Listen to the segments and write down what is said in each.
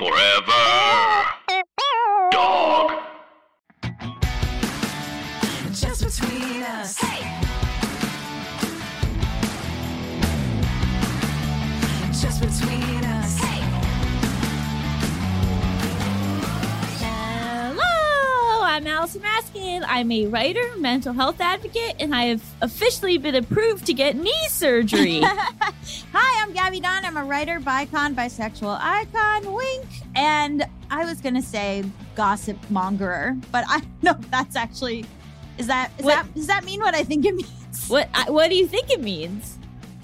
Forever. Dog. Just between us. Just between us. I'm Allison Raskin. I'm a writer, mental health advocate, and I have officially been approved to get knee surgery. Hi, I'm Gabe Dunn. I'm a writer, bicon, bisexual icon, wink. And I was gonna say gossip mongerer, but I don't know if that's actually is that is What- that does that mean what I think it means? what I, what do you think it means?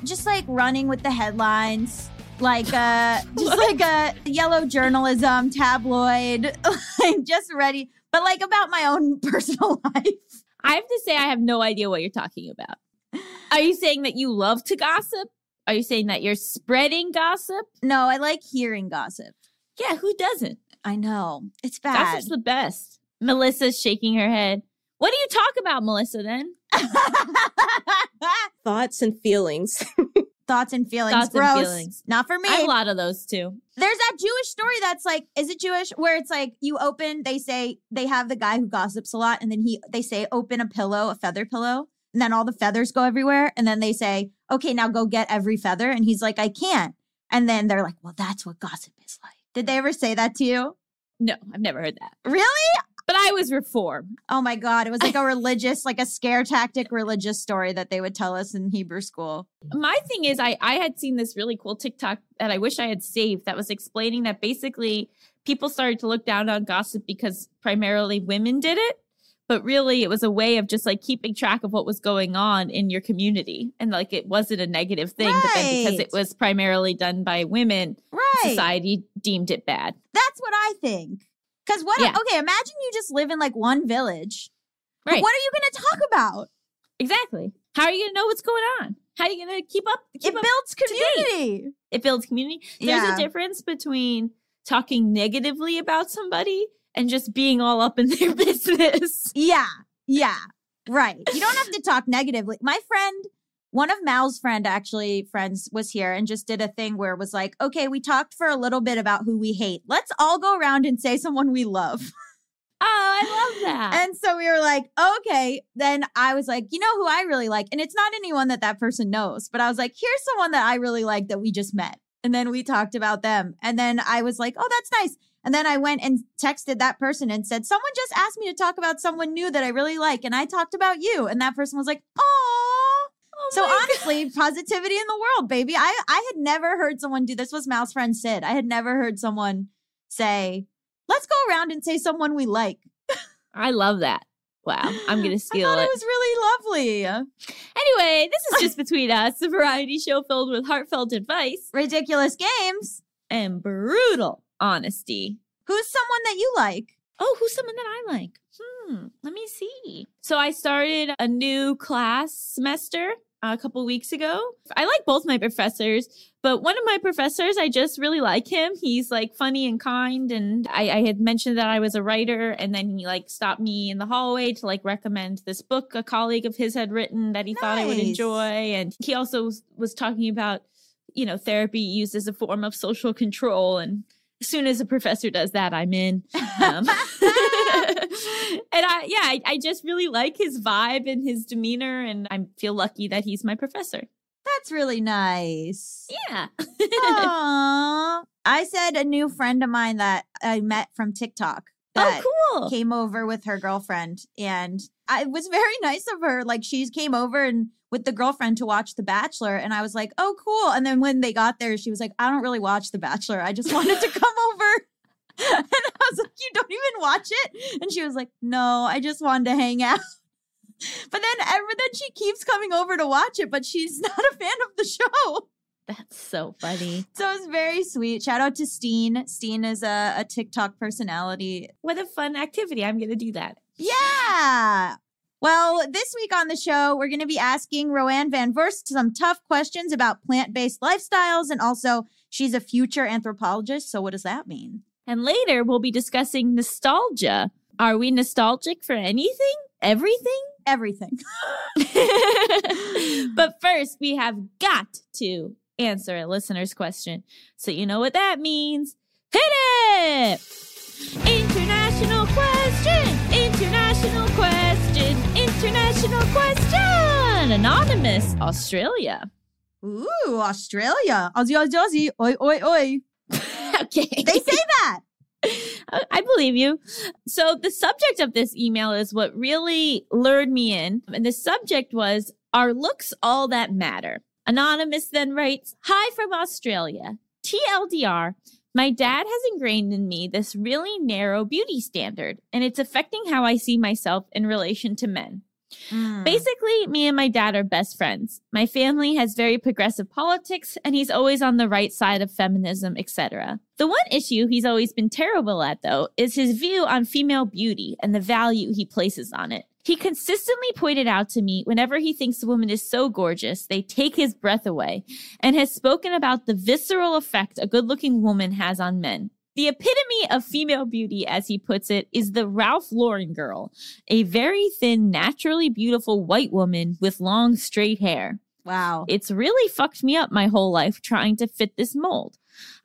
Just like running with the headlines, like uh just like a yellow journalism tabloid, like just ready, but like about my own personal life. I have to say I have no idea what you're talking about. Are you saying that you love to gossip? Are you saying that you're spreading gossip? No, I like hearing gossip. Yeah, who doesn't? I know. It's bad. Gossip's the best. Melisa's shaking her head. What do you talk about, Melissa, then? thoughts and feelings. Thoughts and feelings. Thoughts and feelings. Not for me. I have a lot of those too. There's that Jewish story that's like, is it Jewish? Where it's like you open, they say they have the guy who gossips a lot, and then he they say open a pillow, a feather pillow, and then all the feathers go everywhere, and then they say, okay, now go get every feather, and he's like, I can't, and then they're like, well, that's what gossip is like. Did they ever say that to you? No, I've never heard that. Really? But I was reformed. Oh my god, it was like a religious, like a scare tactic religious story that they would tell us in Hebrew school. My thing is, I, I had seen this really cool TikTok that I wish I had saved that was explaining that basically people started to look down on gossip because primarily women did it. But really, it was a way of just like keeping track of what was going on in your community. And like it wasn't a negative thing. But then because it was primarily done by women, Right. society deemed it bad. That's what I think. Because what? Yeah. Okay, imagine you just live in like one village. Right. What are you going to talk about? Exactly. How are you going to know what's going on? How are you going to keep up? Keep it up builds date? community. it builds community. There's Yeah. a difference between talking negatively about somebody and just being all up in their business. Yeah, yeah, right. You don't have to talk negatively. My friend, one of Mal's friend, actually friends, was here and just did a thing where it was like, okay, we talked for a little bit about who we hate. Let's all go around and say someone we love. Oh, I love that. And so we were like, okay. Then I was like, you know who I really like? And it's not anyone that that person knows, but I was like, here's someone that I really like that we just met. And then we talked about them. And then I was like, oh, that's nice. And then I went and texted that person and said, someone just asked me to talk about someone new that I really like. And I talked about you. And that person was like, oh. So my honestly, positivity in the world, baby. I, I had never heard someone do this was Mal's friend Sid. I had never heard someone say, let's go around and say someone we like. I love that. Wow. I'm going to I steal thought it. it was really lovely. Anyway, this is Just Between Us, a variety show filled with heartfelt advice Ridiculous games. and brutal honesty. Who's someone that you like? Oh, who's someone that I like? Hmm, let me see. So I started a new class semester a couple weeks ago. I like both my professors, but one of my professors, I just really like him. He's like funny and kind. And I, I had mentioned that I was a writer, and then he like stopped me in the hallway to like recommend this book a colleague of his had written that he thought I would enjoy. And he also was, was talking about, you know, therapy used as a form of social control. And as soon as a professor does that, I'm in. Um, and I, yeah, I, I just really like his vibe and his demeanor, and I feel lucky that he's my professor. That's really nice. Yeah. Aww. I said a new friend of mine that I met from TikTok that oh, cool. came over with her girlfriend. And I, it was very nice of her. Like she came over and with the girlfriend to watch The Bachelor. And I was like, oh, cool. And then when they got there, she was like, I don't really watch The Bachelor. I just wanted to come over. And I was like, you don't even watch it? And she was like, no, I just wanted to hang out. But then, ever then she keeps coming over to watch it, but she's not a fan of the show. That's so funny. So it's very sweet. Shout out to Steen. Steen is a, a TikTok personality. What a fun activity. I'm going to do that. Yeah. Well, this week on the show, we're going to be asking Roanne Van Voorst some tough questions about plant based lifestyles. And also, she's a future anthropologist. So, what does that mean? And later, we'll be discussing nostalgia. Are we nostalgic for anything? Everything? Everything. but first, we have got to answer a listener's question. So, you know what that means. Hit it. International question. International question. Question. Anonymous, Australia. Ooh, Australia. Aussie, Aussie, Aussie. Oi, oi, oi. okay. They say that. I I believe you. So the subject of this email is what really lured me in. And the subject was Are looks all that matter? Anonymous then writes, Hi from Australia. TLDR. My dad has ingrained in me this really narrow beauty standard, and it's affecting how I see myself in relation to men. Mm. Basically, me and my dad are best friends. My family has very progressive politics, and he's always on the right side of feminism, etc. The one issue he's always been terrible at, though, is his view on female beauty and the value he places on it. He consistently pointed out to me whenever he thinks a woman is so gorgeous, they take his breath away, and has spoken about the visceral effect a good looking woman has on men. The epitome of female beauty, as he puts it, is the Ralph Lauren girl, a very thin, naturally beautiful white woman with long, straight hair. Wow. It's really fucked me up my whole life trying to fit this mold.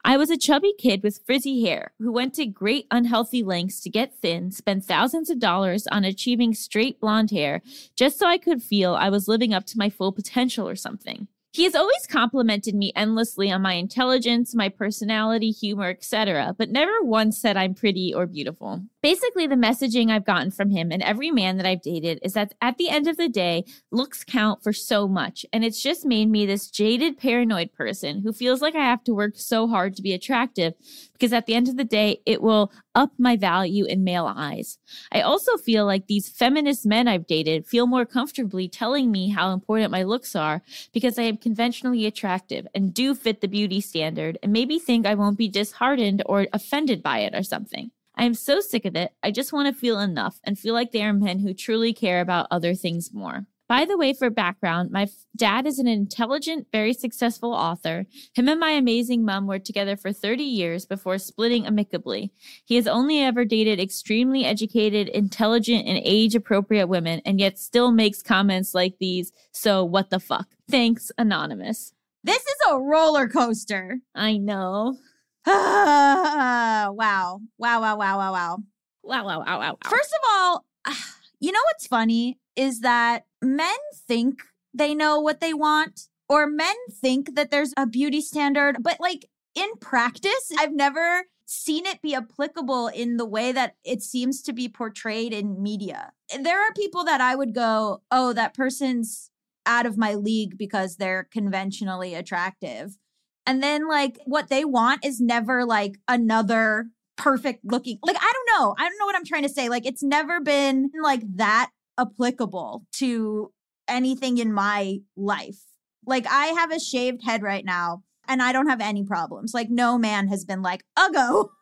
I was a chubby kid with frizzy hair who went to great unhealthy lengths to get thin, spend thousands of dollars on achieving straight blonde hair just so I could feel I was living up to my full potential or something. He has always complimented me endlessly on my intelligence, my personality, humor, etc., but never once said I'm pretty or beautiful. Basically, the messaging I've gotten from him and every man that I've dated is that at the end of the day, looks count for so much, and it's just made me this jaded, paranoid person who feels like I have to work so hard to be attractive because at the end of the day, it will up my value in male eyes. I also feel like these feminist men I've dated feel more comfortably telling me how important my looks are because I am conventionally attractive and do fit the beauty standard and maybe think I won't be disheartened or offended by it or something. I am so sick of it. I just want to feel enough and feel like they are men who truly care about other things more. By the way, for background, my f- dad is an intelligent, very successful author. Him and my amazing mom were together for 30 years before splitting amicably. He has only ever dated extremely educated, intelligent, and age appropriate women, and yet still makes comments like these. So, what the fuck? Thanks, Anonymous. This is a roller coaster. I know. wow. Wow, wow, wow, wow, wow. Wow, wow, wow, wow. wow. First of all, you know what's funny is that men think they know what they want, or men think that there's a beauty standard, but like in practice, I've never seen it be applicable in the way that it seems to be portrayed in media. There are people that I would go, oh, that person's out of my league because they're conventionally attractive. And then, like, what they want is never like another perfect looking. Like, I don't know. I don't know what I'm trying to say. Like, it's never been like that applicable to anything in my life. Like, I have a shaved head right now and I don't have any problems. Like, no man has been like, uggo.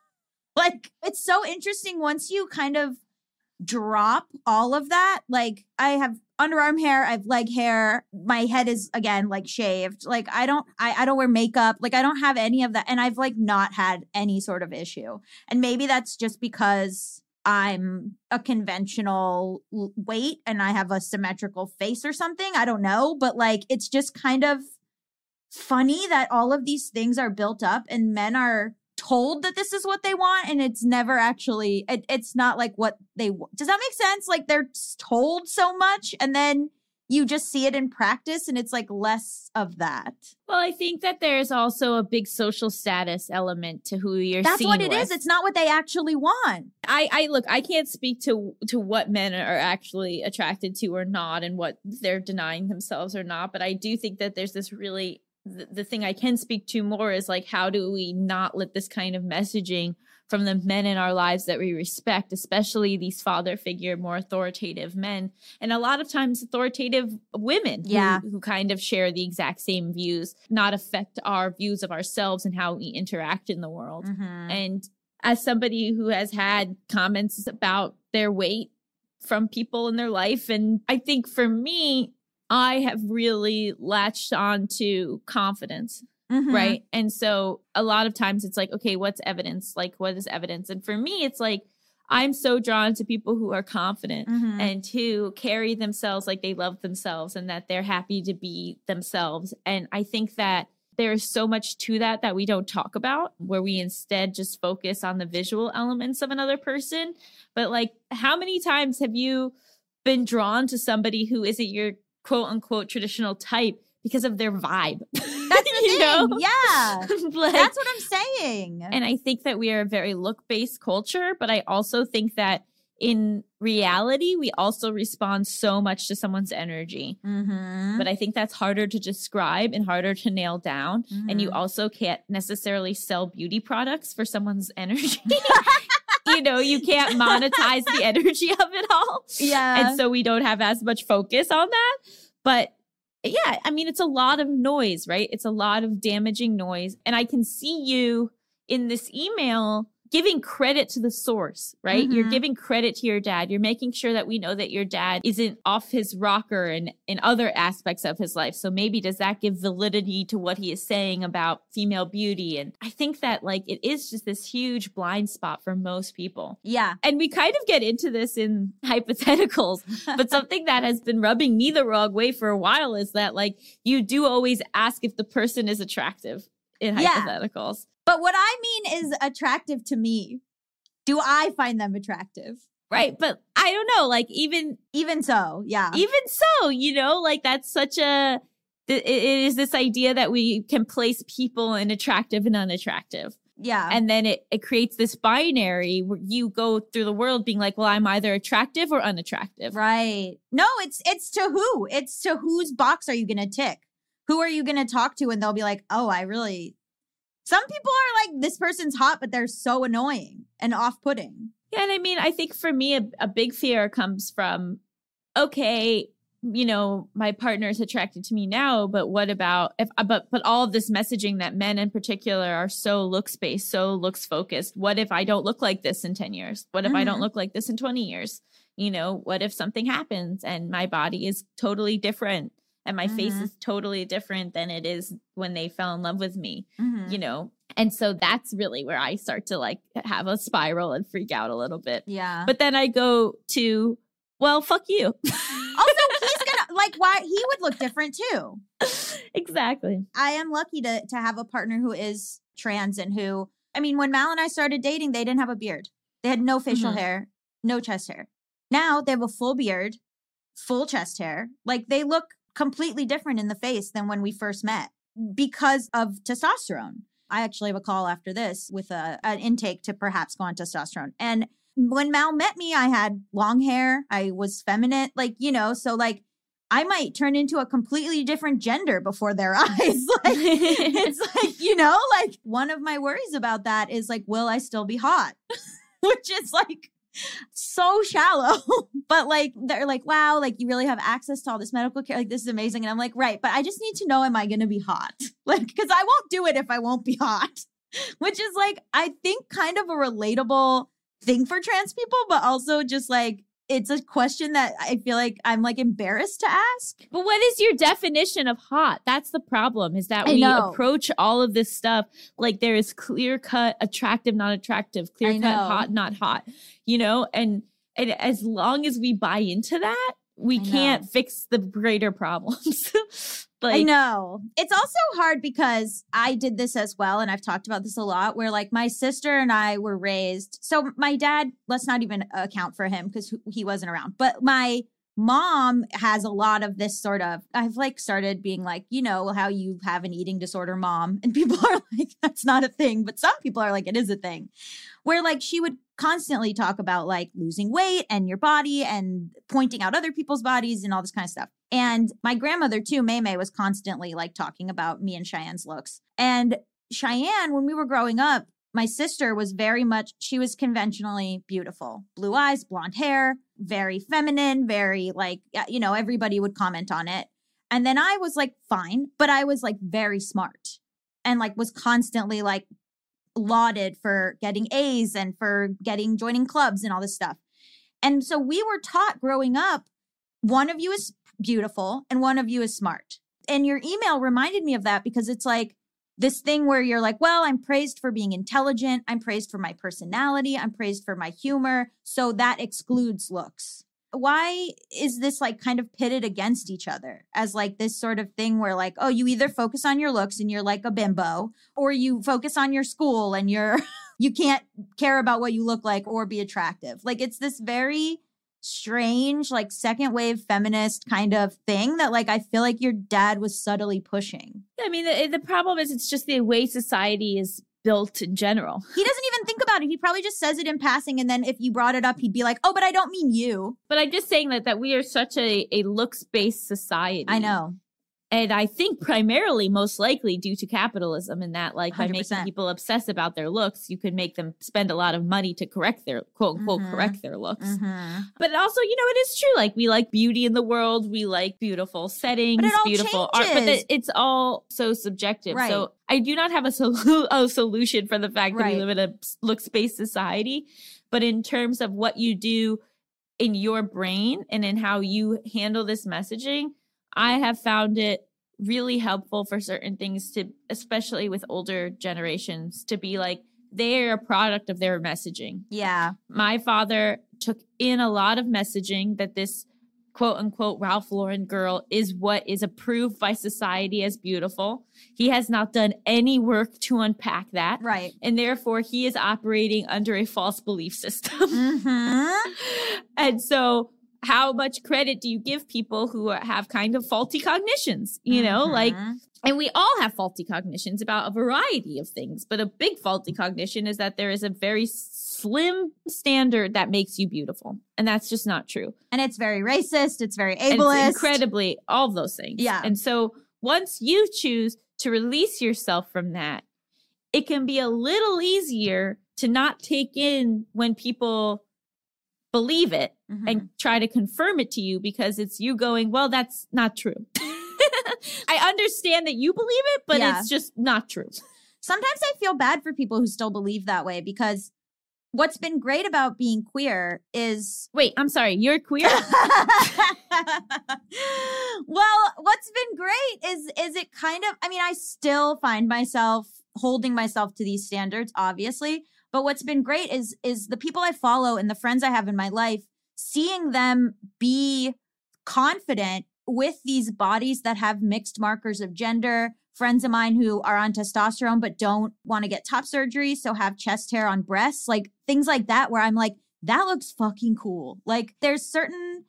Like, it's so interesting once you kind of drop all of that. Like, I have underarm hair, I have leg hair, my head is again like shaved. Like, I don't, I, I don't wear makeup. Like, I don't have any of that. And I've like not had any sort of issue. And maybe that's just because I'm a conventional weight and I have a symmetrical face or something. I don't know. But like, it's just kind of funny that all of these things are built up and men are told that this is what they want and it's never actually it, it's not like what they does that make sense like they're told so much and then you just see it in practice and it's like less of that Well, I think that there's also a big social status element to who you're that's what it is with. it's not what they actually want I, I look, I can't speak to to what men are actually attracted to or not, and what they're denying themselves or not. But I do think that there's this really the, the thing I can speak to more is like how do we not let this kind of messaging from the men in our lives that we respect, especially these father figure, more authoritative men, and a lot of times authoritative women, who- Yeah. who, kind of share the exact same views, not affect our views of ourselves and how we interact in the world. Mm-hmm. And as somebody who has had comments about their weight from people in their life, and I think for me, I have really latched on to confidence, Mhm. right? And so a lot of times it's like, okay, what's evidence? Like, what is evidence? And for me, it's like, I'm so drawn to people who are confident Mhm. and who carry themselves like they love themselves and that they're happy to be themselves. And I think that there is so much to that that we don't talk about, where we instead just focus on the visual elements of another person. But like, how many times have you been drawn to somebody who isn't your quote unquote traditional type because of their vibe? That's the You thing. know? Yeah. Like- That's what I'm saying. and I think that we are a very look based culture, but I also think that in reality, we also respond so much to someone's energy. mm-hmm. But I think that's harder to describe and harder to nail down. And you Mhm. also can't necessarily sell beauty products for someone's energy. you know, you can't monetize the energy of it all. yeah. And so we don't have as much focus on that. But yeah, I mean, it's a lot of noise, right? It's a lot of damaging noise. And I can see you in this email giving credit to the source, right? You're Mhm. giving credit to your dad. You're making sure that we know that your dad isn't off his rocker and in other aspects of his life. So maybe does that give validity to what he is saying about female beauty? And I think that like it is just this huge blind spot for most people yeah. and we kind of get into this in hypotheticals but something that has been rubbing me the wrong way for a while is that like you do always ask if the person is attractive in Yeah. hypotheticals But what I mean is attractive to me. Do I find them attractive? right but i don't know like even Even so, yeah. even so you know like that's such a it it is this idea that we can place people in attractive and unattractive yeah. and then it, it creates this binary where you go through the world being like well i'm either attractive or unattractive Right. No, it's it's to who? It's to whose box are you going to tick? Who are you going to talk to and they'll be like, "Oh, I really Some people are like this person's hot but they're so annoying and off-putting. Yeah, and I mean, I think for me, a, a big fear comes from, okay, you know, my partner is attracted to me now, but what about if? uh, But but all of this messaging that men in particular are so looks based, so looks focused. What if I don't look like this in ten years? What if I don't Mhm. look like this in twenty years? You know, what if something happens and my body is totally different and my face Mhm. is totally different than it is when they fell in love with me? Mhm. You know, and so that's really where I start to like have a spiral and freak out a little bit. Yeah. But then I go to, well, fuck you. also, he's to like why he would look different too. exactly. I am lucky to to have a partner who is trans and who I mean, when Mal and I started dating, they didn't have a beard. They had no facial Mhm. hair, no chest hair. Now they have a full beard, full chest hair. Like they look completely different in the face than when we first met because of testosterone. I actually have a call after this with a an intake to perhaps go on testosterone. And when Mal met me, I had long hair. I was feminine, like, you know, so like I might turn into a completely different gender before their eyes. like it's like, you know, like one of my worries about that is like, will I still be hot? Which is like so shallow. but like, they're like, wow, like you really have access to all this medical care. Like, this is amazing. And I'm like, right. But I just need to know, am I to be hot? Like, because I won't do it if I won't be hot. Which is like, I think kind of a relatable thing for trans people, but also just like, it's a question that I feel like I'm like embarrassed to ask. but what is your definition of hot? That's the problem is that I we know. approach all of this stuff like there is clear cut, attractive, not attractive, clear cut, hot, not hot, you know? And, and as long as we buy into that, we I can't fix the greater problems. like, I know. It's also hard because I did this as well. And I've talked about this a lot where, like, my sister and I were raised. So, my dad, let's not even account for him because he wasn't around. But my mom has a lot of this sort of, I've like started being like, you know, how you have an eating disorder mom. And people are like, that's not a thing. But some people are like, it is a thing. Where like she would constantly talk about like losing weight and your body and pointing out other people's bodies and all this kind of stuff. And my grandmother too, May May, was constantly like talking about me and Cheyenne's looks. And Cheyenne, when we were growing up, my sister was very much, she was conventionally beautiful. Blue eyes, blonde hair, very feminine, very like, you know, everybody would comment on it. And then I was like, fine, but I was like very smart and like was constantly like lauded for getting A's and for getting joining clubs and all this stuff. And so we were taught growing up one of you is beautiful and one of you is smart. And your email reminded me of that because it's like this thing where you're like, well, I'm praised for being intelligent, I'm praised for my personality, I'm praised for my humor. So that excludes looks. why is this like kind of pitted against each other as like this sort of thing where like oh you either focus on your looks and you're like a bimbo or you focus on your school and you're you can't care about what you look like or be attractive like it's this very strange like second wave feminist kind of thing that like i feel like your dad was subtly pushing I mean, the, the problem is it's just the way society is built in general. he doesn't even think about it he probably just says it in passing and then if you brought it up he'd be like oh but i don't mean you But I'm just saying that that we are such a, a looks based society. i know And I think primarily, most likely, due to capitalism, and that, like, by making 100%. people obsess about their looks, you could make them spend a lot of money to correct their quote unquote Mhm. correct their looks. Mhm. But also, you know, it is true. Like, we like beauty in the world, we like beautiful settings, beautiful art, but changes. it- it's all so subjective. Right. So I do not have a, sol- a solution for the fact that Right. we live in a looks based society. But in terms of what you do in your brain and in how you handle this messaging, I have found it really helpful for certain things to, especially with older generations, to be like, they're a product of their messaging. yeah My father took in a lot of messaging that this quote unquote Ralph Lauren girl is what is approved by society as beautiful. He has not done any work to unpack that. right And therefore, he is operating under a false belief system. mm-hmm. and so how much credit do you give people who have kind of faulty cognitions you know like Mhm. and we all have faulty cognitions about a variety of things but a big faulty cognition is that there is a very slim standard that makes you beautiful and that's just not true and it's very racist it's very ableist it's incredibly all of those things Yeah. and so once you choose to release yourself from that it can be a little easier to not take in when people believe it Mhm. and try to confirm it to you because it's you going, well, that's not true. I understand that you believe it, but Yeah. it's just not true. sometimes I feel bad for people who still believe that way because what's been great about being queer is Wait, I'm sorry, you're queer? well, what's been great is is it kind of I mean, I still find myself holding myself to these standards, obviously. But what's been great is is the people I follow and the friends I have in my life, seeing them be confident with these bodies that have mixed markers of gender. Friends of mine who are on testosterone but don't want to get top surgery, so have chest hair on breasts, like things like that, where I'm like, that looks fucking cool. Like, there's certain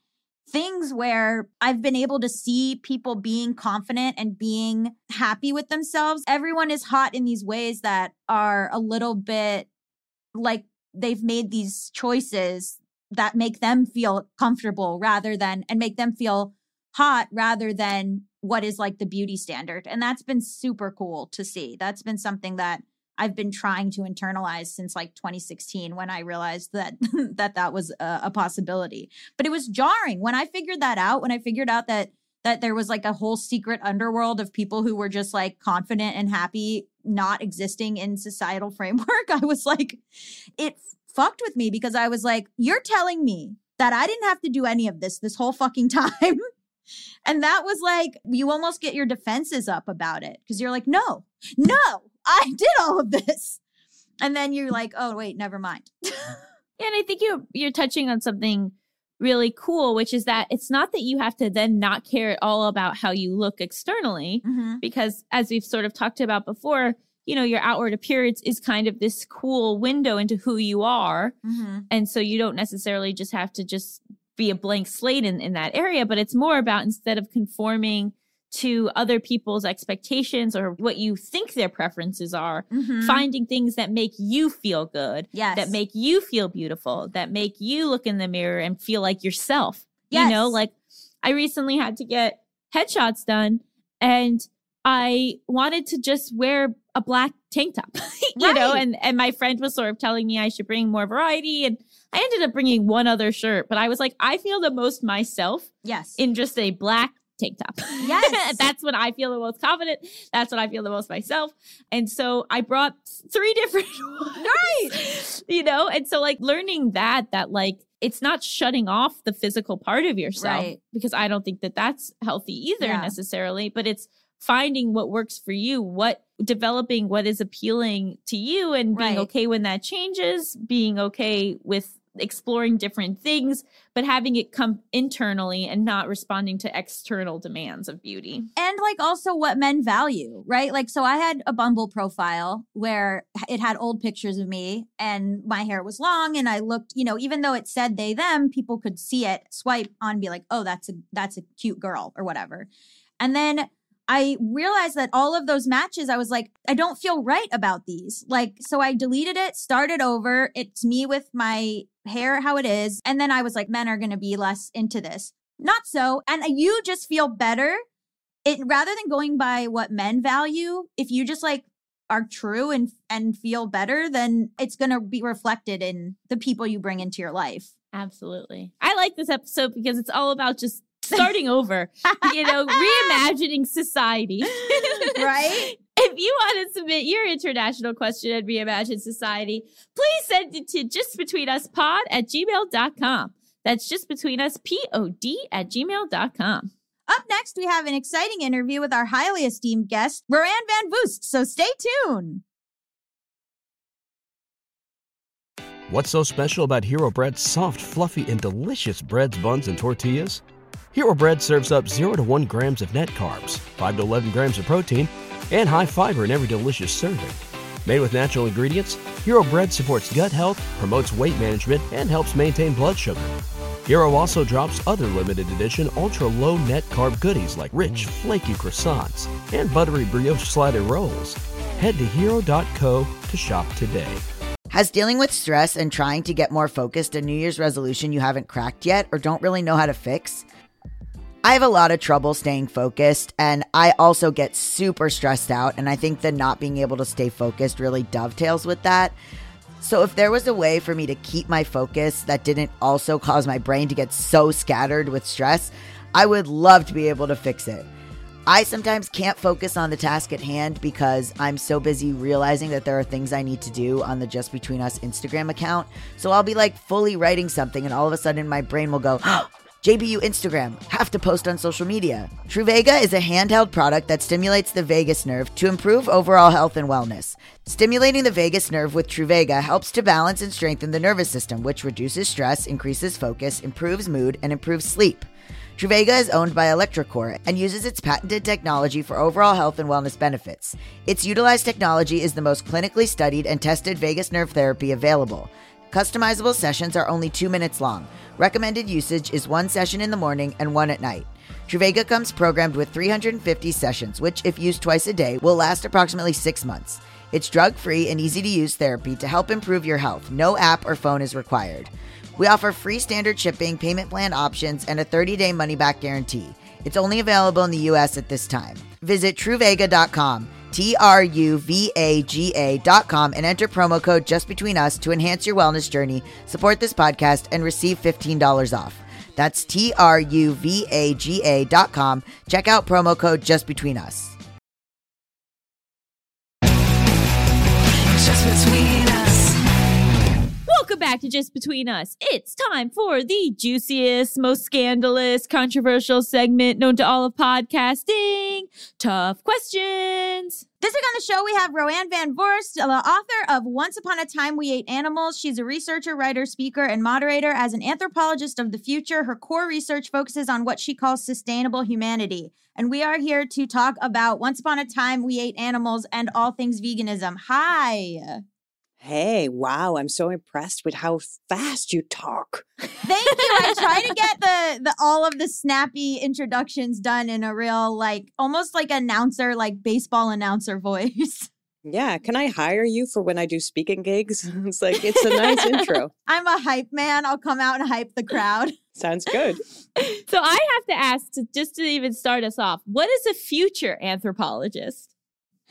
things where I've been able to see people being confident and being happy with themselves. Everyone is hot in these ways that are a little bit like they've made these choices that make them feel comfortable rather than and make them feel hot rather than what is like the beauty standard. And that's been super cool to see. That's been something that I've been trying to internalize since like 2016 when I realized that that that was a, a possibility. But it was jarring when I figured that out. When I figured out that that there was like a whole secret underworld of people who were just like confident and happy, not existing in societal framework. I was like, it fucked with me because I was like, you're telling me that I didn't have to do any of this this whole fucking time. And that was like, you almost get your defenses up about it because you're like, no, no, I did all of this. And then you're like, oh, wait, never mind. Yeah, and I think you're you're touching on something really cool, which is that it's not that you have to then not care at all about how you look externally, Mhm. because as we've sort of talked about before, you know, your outward appearance is kind of this cool window into who you are. Mhm. And so you don't necessarily just have to just be a blank slate in, in that area, but it's more about instead of conforming to other people's expectations or what you think their preferences are, Mhm. finding things that make you feel good, Yes. that make you feel beautiful, that make you look in the mirror and feel like yourself. You know, like I recently had to get headshots done and I wanted to just wear a black tank top, you know, and, and my friend was sort of telling me I should bring more variety. And I ended up bringing one other shirt, but I was like, I feel the most myself yes. in just a black tank top. Yes. That's when I feel the most confident. That's when I feel the most myself. And so I brought three different ones. Right. you know, and so like learning that, that like, it's not shutting off the physical part of yourself Right. because I don't think that that's healthy either Yeah. necessarily, but it's finding what works for you, what developing what is appealing to you and being Right. okay when that changes, being okay with exploring different things, but having it come internally and not responding to external demands of beauty. and like also what men value, right? Like, so I had a Bumble profile where it had old pictures of me and my hair was long and I looked, you know, even though it said they, them, people could see it, swipe on, be like, oh, that's a, that's a cute girl or whatever. And then I realized that all of those matches, I was like, I don't feel right about these. Like, so I deleted it, started over. It's me with my hair how it is. And then I was like, men are going to be less into this. Not so. And you just feel better it rather than going by what men value, if you just like are true and and feel better, then it's going to be reflected in the people you bring into your life. Absolutely. I like this episode because it's all about just starting over, you know, reimagining society. Right? If you want to submit your international question and reimagine society, please send it to justbetweenuspod at gmail.com. That's just between us, P-O-D at gmail.com. Up next, we have an exciting interview with our highly esteemed guest, Roanne Van Voorst. So stay tuned. What's so special about Hero Bread's soft, fluffy, and delicious breads, buns, and tortillas? Hero Bread serves up 0 to 1 grams of net carbs, 5 to 11 grams of protein, and high fiber in every delicious serving. Made with natural ingredients, Hero Bread supports gut health, promotes weight management, and helps maintain blood sugar. Hero also drops other limited edition ultra low net carb goodies like rich, flaky croissants and buttery brioche slider rolls. Head to hero.co to shop today. Has dealing with stress and trying to get more focused a New Year's resolution you haven't cracked yet or don't really know how to fix? I have a lot of trouble staying focused, and I also get super stressed out. And I think that not being able to stay focused really dovetails with that. So, if there was a way for me to keep my focus that didn't also cause my brain to get so scattered with stress, I would love to be able to fix it. I sometimes can't focus on the task at hand because I'm so busy realizing that there are things I need to do on the Just Between Us Instagram account. So I'll be like fully writing something, and all of a sudden my brain will go, oh, JBU Instagram, have to post on social media. Truvaga is a handheld product that stimulates the vagus nerve to improve overall health and wellness. Stimulating the vagus nerve with Truvaga helps to balance and strengthen the nervous system, which reduces stress, increases focus, improves mood, and improves sleep. Truvaga is owned by Electrocore and uses its patented technology for overall health and wellness benefits. Its utilized technology is the most clinically studied and tested vagus nerve therapy available. Customizable sessions are only two minutes long. Recommended usage is one session in the morning and one at night. Truvaga comes programmed with 350 sessions, which, if used twice a day, will last approximately six months. It's drug free and easy to use therapy to help improve your health. No app or phone is required. We offer free standard shipping, payment plan options, and a 30 day money back guarantee. It's only available in the US at this time. Visit Truvaga.com, T R U V A G A.com, and enter promo code just between us to enhance your wellness journey, support this podcast, and receive $15 off. That's T R U V A G A.com. Check out promo code just between us. Just between us. Welcome back to Just Between Us. It's time for the juiciest, most scandalous, controversial segment known to all of podcasting Tough Questions. This week on the show, we have Roanne Van Voorst, the author of Once Upon a Time We Ate Animals. She's a researcher, writer, speaker, and moderator. As an anthropologist of the future, her core research focuses on what she calls sustainable humanity. And we are here to talk about Once Upon a Time We Ate Animals and all things veganism. Hi. Hey, wow, I'm so impressed with how fast you talk. Thank you. I try to get the the all of the snappy introductions done in a real like almost like announcer, like baseball announcer voice. Yeah, can I hire you for when I do speaking gigs? It's like, it's a nice intro. I'm a hype man. I'll come out and hype the crowd. Sounds good. So I have to ask, to, just to even start us off, what is a future anthropologist?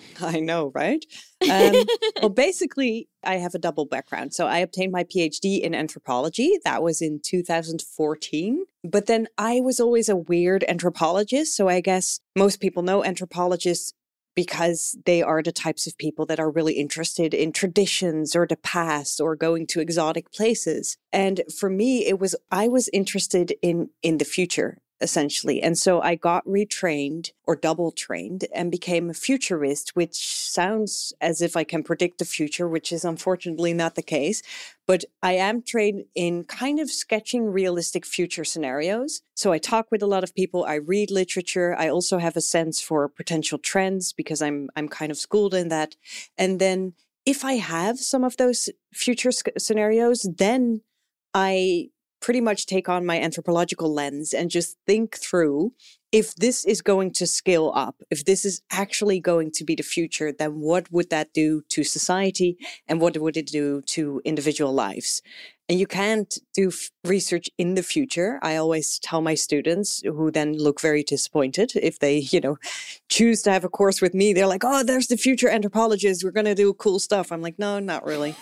I know, right? Um, well, basically, I have a double background. So I obtained my PhD in anthropology. That was in 2014. But then I was always a weird anthropologist. So I guess most people know anthropologists because they are the types of people that are really interested in traditions or the past or going to exotic places. And for me, it was I was interested in in the future. Essentially. And so I got retrained or double trained and became a futurist, which sounds as if I can predict the future, which is unfortunately not the case. But I am trained in kind of sketching realistic future scenarios. So I talk with a lot of people, I read literature, I also have a sense for potential trends because I'm I'm kind of schooled in that. And then if I have some of those future sc- scenarios, then I pretty much take on my anthropological lens and just think through if this is going to scale up, if this is actually going to be the future, then what would that do to society and what would it do to individual lives? And you can't do f- research in the future. I always tell my students who then look very disappointed if they, you know, choose to have a course with me. They're like, oh, there's the future anthropologist. We're going to do cool stuff. I'm like, no, not really.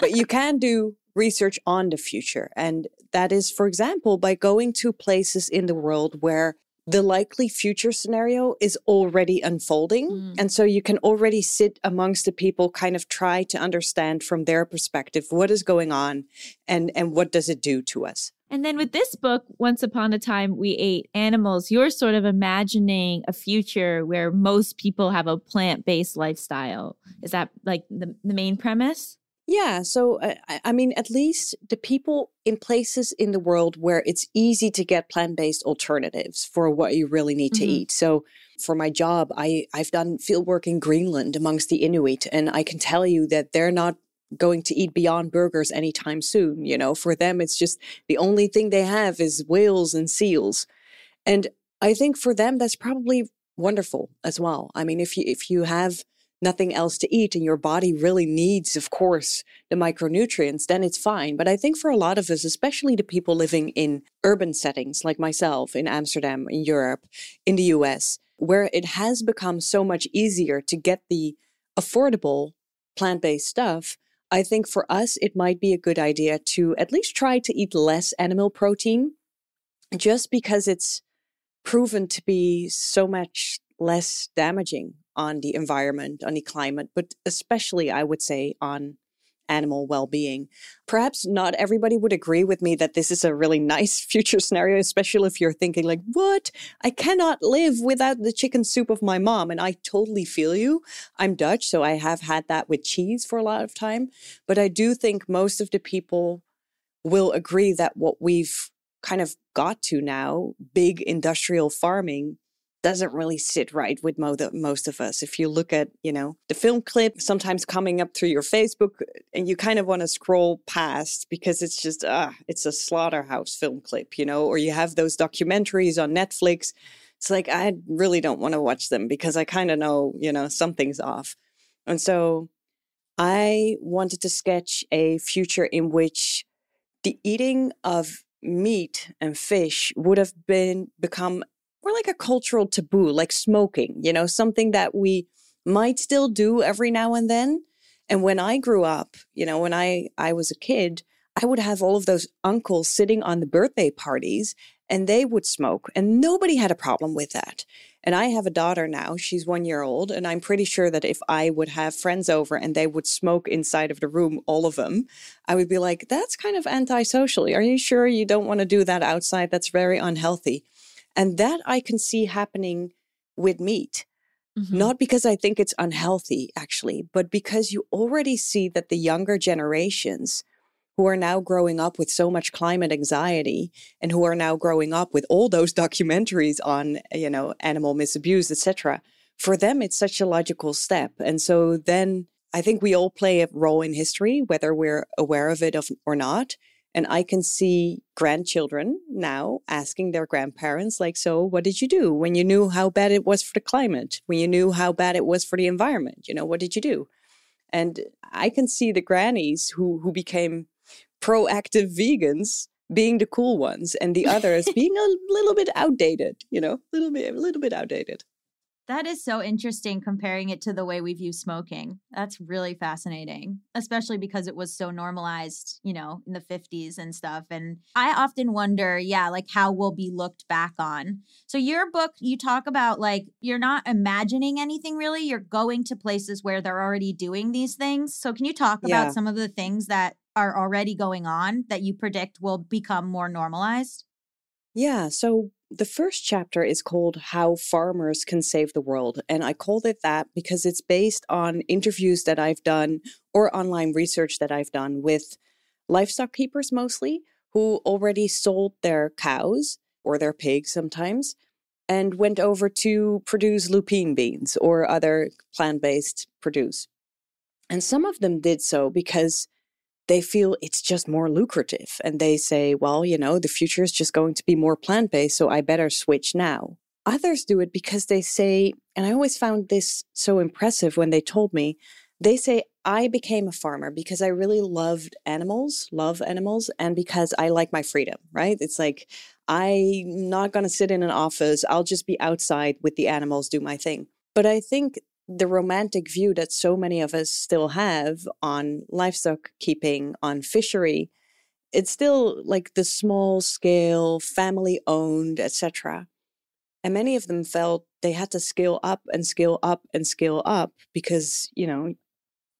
but you can do research on the future. And that is, for example, by going to places in the world where the likely future scenario is already unfolding. Mm. And so you can already sit amongst the people, kind of try to understand from their perspective what is going on and, and what does it do to us. And then with this book, Once Upon a Time We Ate Animals, you're sort of imagining a future where most people have a plant based lifestyle. Is that like the, the main premise? Yeah. So, uh, I- I mean, at least the people in places in the world where it's easy to get plant based alternatives for what you really need to Mhm. eat. So, for my job, I, I've done field work in Greenland amongst the Inuit, and I can tell you that they're not going to eat beyond burgers anytime soon. You know, for them, it's just the only thing they have is whales and seals. And I think for them, that's probably wonderful as well. I mean, if you if you have nothing else to eat and your body really needs, of course, the micronutrients, then it's fine. But I think for a lot of us, especially the people living in urban settings like myself in Amsterdam, in Europe, in the US, where it has become so much easier to get the affordable plant based stuff, I think for us, it might be a good idea to at least try to eat less animal protein just because it's proven to be so much less damaging on the environment, on the climate, but especially, I would say, on animal well being. Perhaps not everybody would agree with me that this is a really nice future scenario, especially if you're thinking, like, what? I cannot live without the chicken soup of my mom. And I totally feel you. I'm Dutch, so I have had that with cheese for a lot of time. But I do think most of the people will agree that what we've kind of got to now, big industrial farming, doesn't really sit right with most of us. If you look at, you know, the film clip sometimes coming up through your Facebook and you kind of want to scroll past because it's just, ah, it's a slaughterhouse film clip, you know, or you have those documentaries on Netflix. It's like, I really don't want to watch them because I kind of know, you know, something's off. And so I wanted to sketch a future in which the eating of meat and fish would have been become more like a cultural taboo, like smoking, you know, something that we might still do every now and then. And when I grew up, you know, when I I was a kid, I would have all of those uncles sitting on the birthday parties and they would smoke and nobody had a problem with that. And I have a daughter now, she's 1 year old, and I'm pretty sure that if I would have friends over and they would smoke inside of the room all of them, I would be like, that's kind of antisocial. Are you sure you don't want to do that outside? That's very unhealthy. And that I can see happening with meat. Mm-hmm. Not because I think it's unhealthy, actually, but because you already see that the younger generations who are now growing up with so much climate anxiety and who are now growing up with all those documentaries on, you know, animal misabuse, etc. For them, it's such a logical step. And so then I think we all play a role in history, whether we're aware of it or not. And I can see grandchildren now asking their grandparents, like, so what did you do when you knew how bad it was for the climate? When you knew how bad it was for the environment? You know, what did you do? And I can see the grannies who who became proactive vegans being the cool ones and the others being a little bit outdated, you know, a little bit a little bit outdated. That is so interesting comparing it to the way we view smoking. That's really fascinating, especially because it was so normalized, you know, in the 50s and stuff. And I often wonder, yeah, like how we'll be looked back on. So, your book, you talk about like you're not imagining anything really, you're going to places where they're already doing these things. So, can you talk Yeah. about some of the things that are already going on that you predict will become more normalized? Yeah. So the first chapter is called How Farmers Can Save the World. And I called it that because it's based on interviews that I've done or online research that I've done with livestock keepers mostly who already sold their cows or their pigs sometimes and went over to produce lupine beans or other plant based produce. And some of them did so because they feel it's just more lucrative. And they say, well, you know, the future is just going to be more plant based, so I better switch now. Others do it because they say, and I always found this so impressive when they told me, they say, I became a farmer because I really loved animals, love animals, and because I like my freedom, right? It's like, I'm not going to sit in an office. I'll just be outside with the animals, do my thing. But I think the romantic view that so many of us still have on livestock keeping, on fishery, it's still like the small scale, family owned, etc. And many of them felt they had to scale up and scale up and scale up because, you know,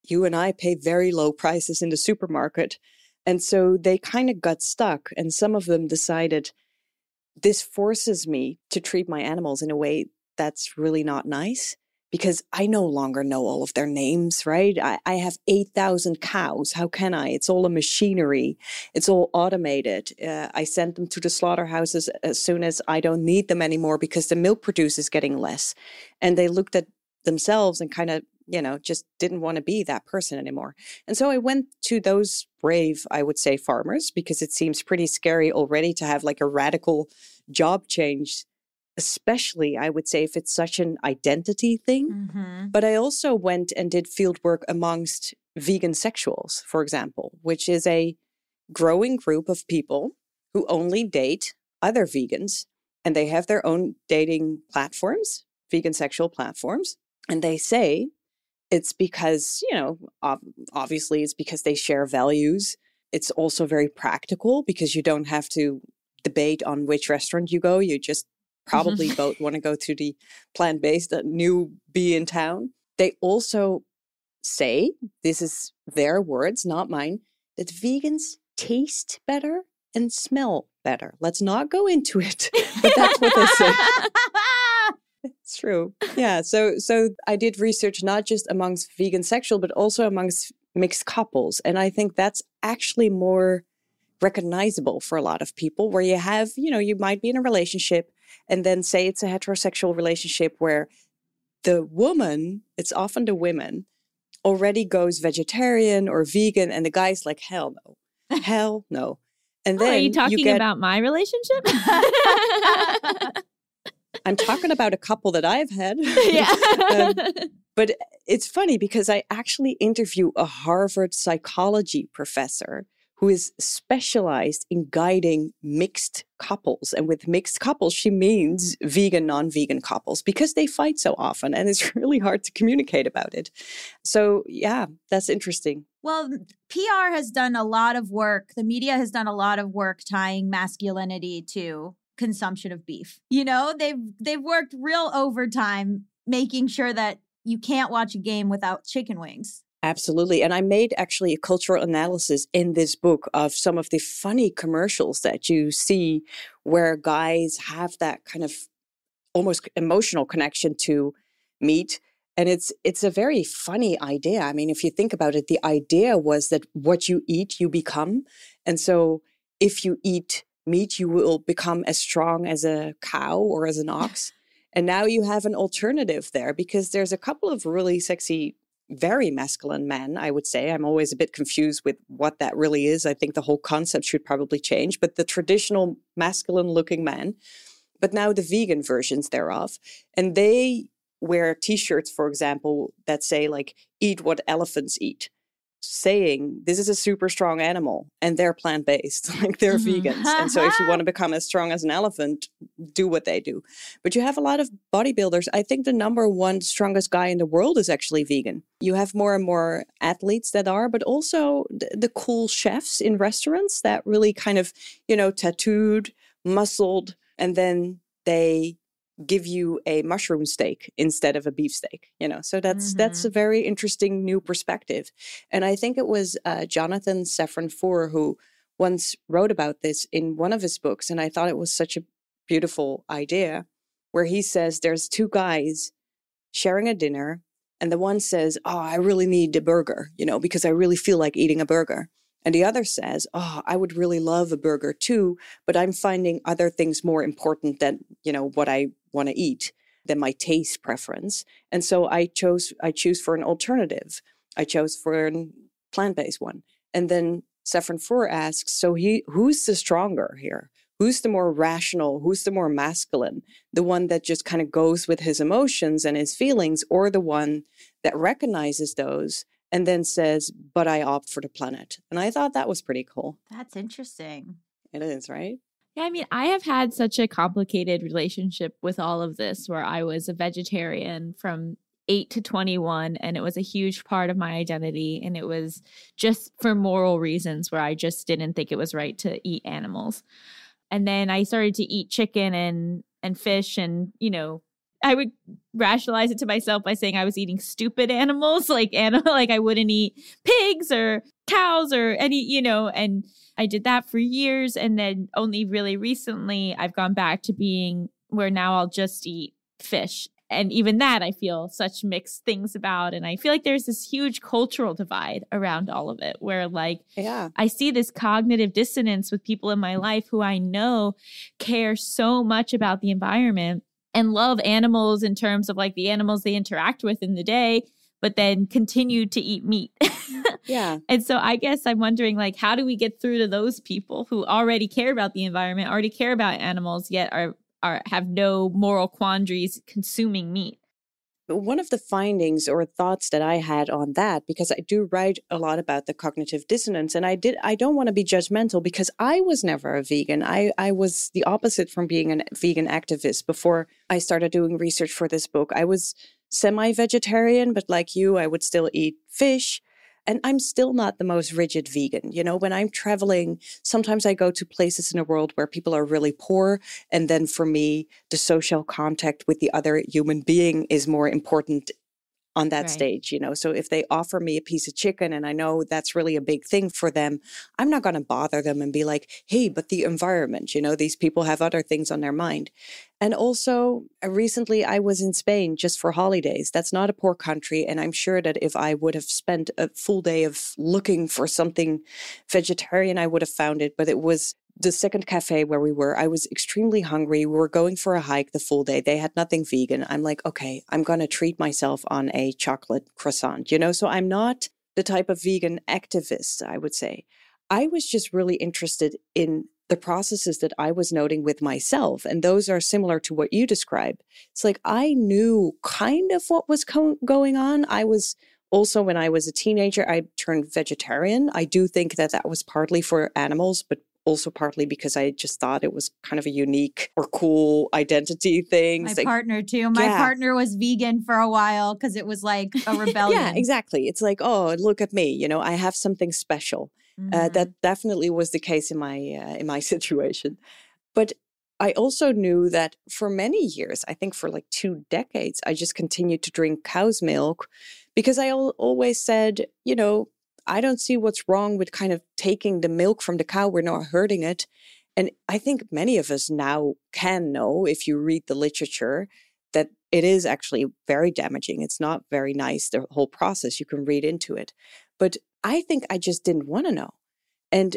you and I pay very low prices in the supermarket. And so they kind of got stuck. And some of them decided this forces me to treat my animals in a way that's really not nice because I no longer know all of their names, right? I, I have 8,000 cows. How can I? It's all a machinery, it's all automated. Uh, I send them to the slaughterhouses as soon as I don't need them anymore because the milk produce is getting less. And they looked at themselves and kind of you know, just didn't want to be that person anymore. And so I went to those brave, I would say, farmers because it seems pretty scary already to have like a radical job change especially I would say if it's such an identity thing. Mm-hmm. But I also went and did field work amongst vegan sexuals, for example, which is a growing group of people who only date other vegans and they have their own dating platforms, vegan sexual platforms. And they say it's because, you know, obviously it's because they share values. It's also very practical because you don't have to debate on which restaurant you go. You just Mm-hmm. probably both want to go to the plant based new bee in town. They also say, this is their words, not mine, that vegans taste better and smell better. Let's not go into it, but that's what they say. It's true. Yeah. So so I did research not just amongst vegan sexual, but also amongst mixed couples. And I think that's actually more recognizable for a lot of people where you have, you know, you might be in a relationship and then say it's a heterosexual relationship where the woman, it's often the women, already goes vegetarian or vegan, and the guy's like, hell no, hell no. And then oh, are you talking get, about my relationship? I'm talking about a couple that I've had. yeah. um, but it's funny because I actually interview a Harvard psychology professor who is specialized in guiding mixed couples. And with mixed couples, she means vegan, non vegan couples because they fight so often and it's really hard to communicate about it. So, yeah, that's interesting. Well, PR has done a lot of work. The media has done a lot of work tying masculinity to consumption of beef. You know, they've they've worked real overtime making sure that you can't watch a game without chicken wings. Absolutely. And I made actually a cultural analysis in this book of some of the funny commercials that you see where guys have that kind of almost emotional connection to meat. And it's it's a very funny idea. I mean, if you think about it, the idea was that what you eat, you become. And so if you eat meat, you will become as strong as a cow or as an ox. And now you have an alternative there because there's a couple of really sexy very masculine men, I would say. I'm always a bit confused with what that really is. I think the whole concept should probably change, but the traditional masculine looking men, but now the vegan versions thereof. And they wear t shirts, for example, that say, like, eat what elephants eat saying this is a super strong animal and they're plant based, like they're Mhm. vegans. And so if you want to become as strong as an elephant, do what they do. But you have a lot of bodybuilders. I think the number one strongest guy in the world is actually vegan. You have more and more athletes that are, but also the, the cool chefs in restaurants that really kind of, you know, tattooed, muscled, and then they give you a mushroom steak instead of a beef steak you know? So that's that's a very interesting new perspective. And i think it was uh, jonathan safran foer who once wrote about this in one of his books and i thought it was such a beautiful idea where he says there's two guys sharing a dinner and the one says, "Oh, I really need a burger, you know, because I really feel like eating a burger." And the other says, "Oh, I would really love a burger too, but I'm finding other things more important than, you know, what I want to eat than my taste preference." And so I chose I choose for an alternative. I chose for a plant-based one. And then Safran Foer asks, "So he who's the stronger here? Who's the more rational? Who's the more masculine? The one that just kind of goes with his emotions and his feelings, or the one that recognizes those and then says, But I opt for the planet? And I thought that was pretty cool. That's interesting. It is, right? Yeah, I mean, I have had such a complicated relationship with all of this where I was a vegetarian from 8 to 21 and it was a huge part of my identity and it was just for moral reasons where I just didn't think it was right to eat animals. And then I started to eat chicken and and fish and, you know, I would rationalize it to myself by saying I was eating stupid animals, like animal, like I wouldn't eat pigs or cows or any, you know, and I did that for years. And then only really recently I've gone back to being where now I'll just eat fish. And even that I feel such mixed things about. And I feel like there's this huge cultural divide around all of it where like Yeah. I see this cognitive dissonance with people in my life who I know care so much about the environment and love animals in terms of like the animals they interact with in the day, but then continue to eat meat. Yeah. and so I guess I'm wondering like how do we get through to those people who already care about the environment, already care about animals, yet are are have no moral quandaries consuming meat? But one of the findings or thoughts that I had on that, because I do write a lot about the cognitive dissonance, and I did I don't want to be judgmental because I was never a vegan. I, I was the opposite from being a vegan activist before I started doing research for this book. I was semi-vegetarian, but like you, I would still eat fish. And I'm still not the most rigid vegan. You know, when I'm traveling, sometimes I go to places in the world where people are really poor. And then for me, the social contact with the other human being is more important on that Right. stage, you know. So if they offer me a piece of chicken and I know that's really a big thing for them, I'm not going to bother them and be like, hey, but the environment, you know, these people have other things on their mind. And also, uh, recently I was in Spain just for holidays. That's not a poor country. And I'm sure that if I would have spent a full day of looking for something vegetarian, I would have found it. But it was the second cafe where we were. I was extremely hungry. We were going for a hike the full day. They had nothing vegan. I'm like, okay, I'm going to treat myself on a chocolate croissant, you know? So I'm not the type of vegan activist, I would say. I was just really interested in the processes that I was noting with myself. And those are similar to what you describe. It's like I knew kind of what was co- going on. I was also, when I was a teenager, I turned vegetarian. I do think that that was partly for animals, but also partly because I just thought it was kind of a unique or cool identity thing. My like- partner too. My Yeah. partner was vegan for a while because it was like a rebellion. yeah, exactly. It's like, oh, look at me. You know, I have something special. Uh, Mhm. that definitely was the case in my uh, in my situation. But I also knew that for many years, I think for like two decades, I just continued to drink cow's milk because I al- always said, you know, I don't see what's wrong with kind of taking the milk from the cow. We're not hurting it. And I think many of us now can know, if you read the literature, that it is actually very damaging. It's not very nice, the whole process. You can read into it. But I think I just didn't want to know. And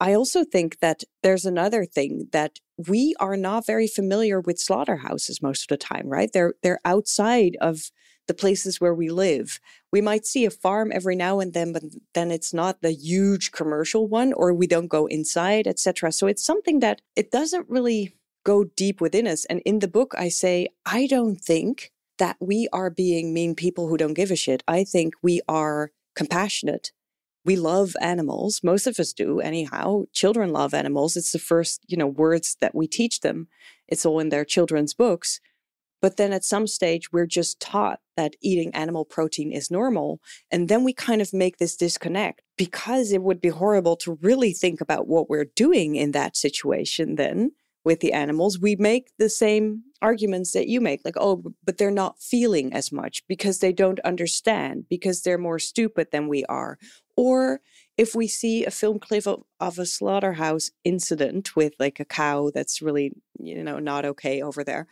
I also think that there's another thing that we are not very familiar with slaughterhouses most of the time, right? They're they're outside of the places where we live. We might see a farm every now and then, but then it's not the huge commercial one, or we don't go inside, etc. So it's something that it doesn't really go deep within us. And in the book, I say, I don't think that we are being mean people who don't give a shit. I think we are compassionate. We love animals. Most of us do, anyhow. Children love animals. It's the first, you know, words that we teach them. It's all in their children's books. But then at some stage, we're just taught that eating animal protein is normal. And then we kind of make this disconnect because it would be horrible to really think about what we're doing in that situation then with the animals. We make the same arguments that you make like, oh, but they're not feeling as much because they don't understand, because they're more stupid than we are. Or if we see a film clip of, of a slaughterhouse incident with like a cow that's really, you know, not okay over there,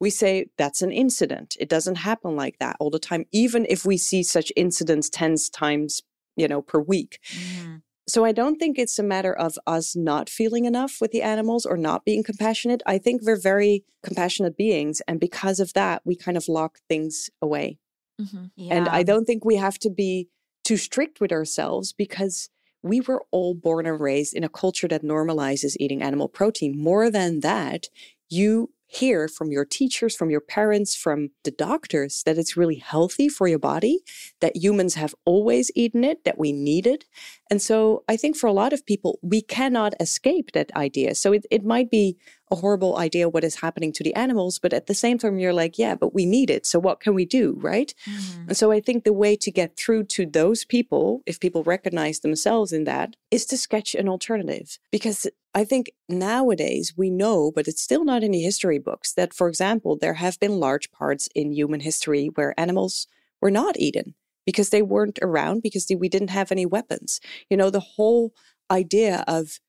we say that's an incident. It doesn't happen like that all the time, even if we see such incidents tens times, you know, per week. Mhm. So I don't think it's a matter of us not feeling enough with the animals or not being compassionate. I think we're very compassionate beings. And because of that, we kind of lock things away. Mhm. And I don't think we have to be too strict with ourselves because we were all born and raised in a culture that normalizes eating animal protein. More than that, you hear from your teachers, from your parents, from the doctors that it's really healthy for your body, that humans have always eaten it, that we need it. And so I think for a lot of people, we cannot escape that idea. So it, it might be a horrible idea what is happening to the animals, but at the same time, you're like, yeah, but we need it. So what can we do? Right. Mhm. And so I think the way to get through to those people, if people recognize themselves in that, is to sketch an alternative. Because I think nowadays we know, but it's still not in the history books, that, for example, there have been large parts in human history where animals were not eaten because they weren't around, because we didn't have any weapons. You know, the whole idea of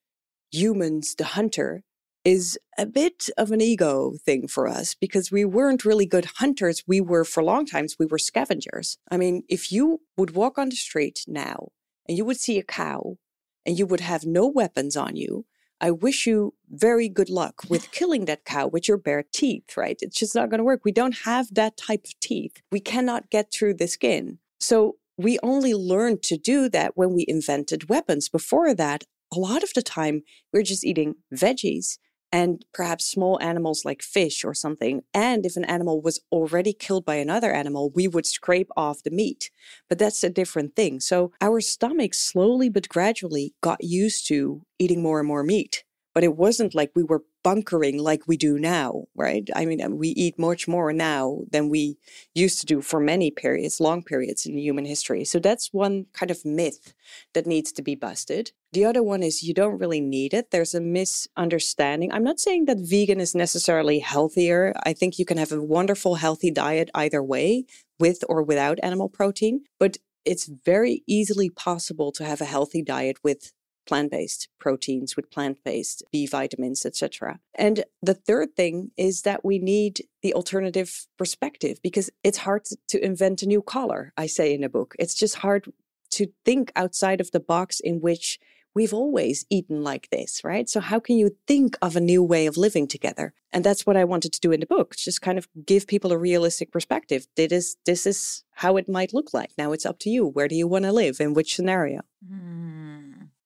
humans, the hunter, is a bit of an ego thing for us because we weren't really good hunters. We were, for long times, we were scavengers. I mean, if you would walk on the street now and you would see a cow and you would have no weapons on you, I wish you very good luck with killing that cow with your bare teeth, right? It's just not going to work. We don't have that type of teeth. We cannot get through the skin. So we only learned to do that when we invented weapons. Before that, a lot of the time, we're just eating veggies and perhaps small animals like fish or something. And if an animal was already killed by another animal, we would scrape off the meat. But that's a different thing. So our stomachs slowly but gradually got used to eating more and more meat. But it wasn't like we were bunkering like we do now, right? I mean, we eat much more now than we used to do for many periods, long periods in human history. So that's one kind of myth that needs to be busted. The other one is you don't really need it. There's a misunderstanding. I'm not saying that vegan is necessarily healthier. I think you can have a wonderful, healthy diet either way, with or without animal protein. But it's very easily possible to have a healthy diet with plant-based proteins with plant-based B vitamins etc. And the third thing is that we need the alternative perspective because it's hard to- invent a new color I say in the book. It's just hard to think outside of the box in which we've always eaten like this right? So how can you think of a new way of living together? And that's what I wanted to do in the book just kind of give people a realistic perspective. This is this is how it might look like. Now it's up to you. Where do you want to live? In which scenario? Hmm.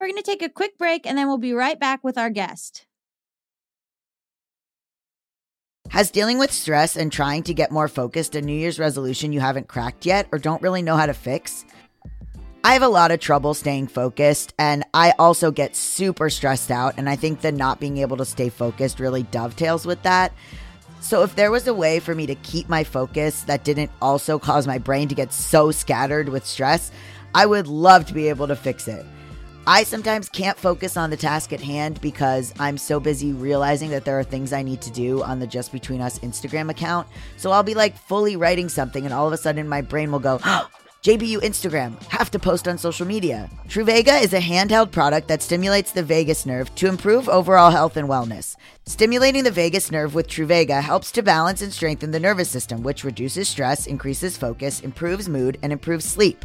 We're going to take a quick break and then we'll be right back with our guest. Has dealing with stress and trying to get more focused a New Year's resolution you haven't cracked yet or don't really know how to fix? I have a lot of trouble staying focused, and I also get super stressed out. And I think that not being able to stay focused really dovetails with that. So, if there was a way for me to keep my focus that didn't also cause my brain to get so scattered with stress, I would love to be able to fix it. I sometimes can't focus on the task at hand because I'm so busy realizing that there are things I need to do on the Just Between Us Instagram account. So I'll be like fully writing something, and all of a sudden my brain will go, oh, JBU Instagram, have to post on social media. Truvaga is a handheld product that stimulates the vagus nerve to improve overall health and wellness. Stimulating the vagus nerve with Truvaga helps to balance and strengthen the nervous system, which reduces stress, increases focus, improves mood, and improves sleep.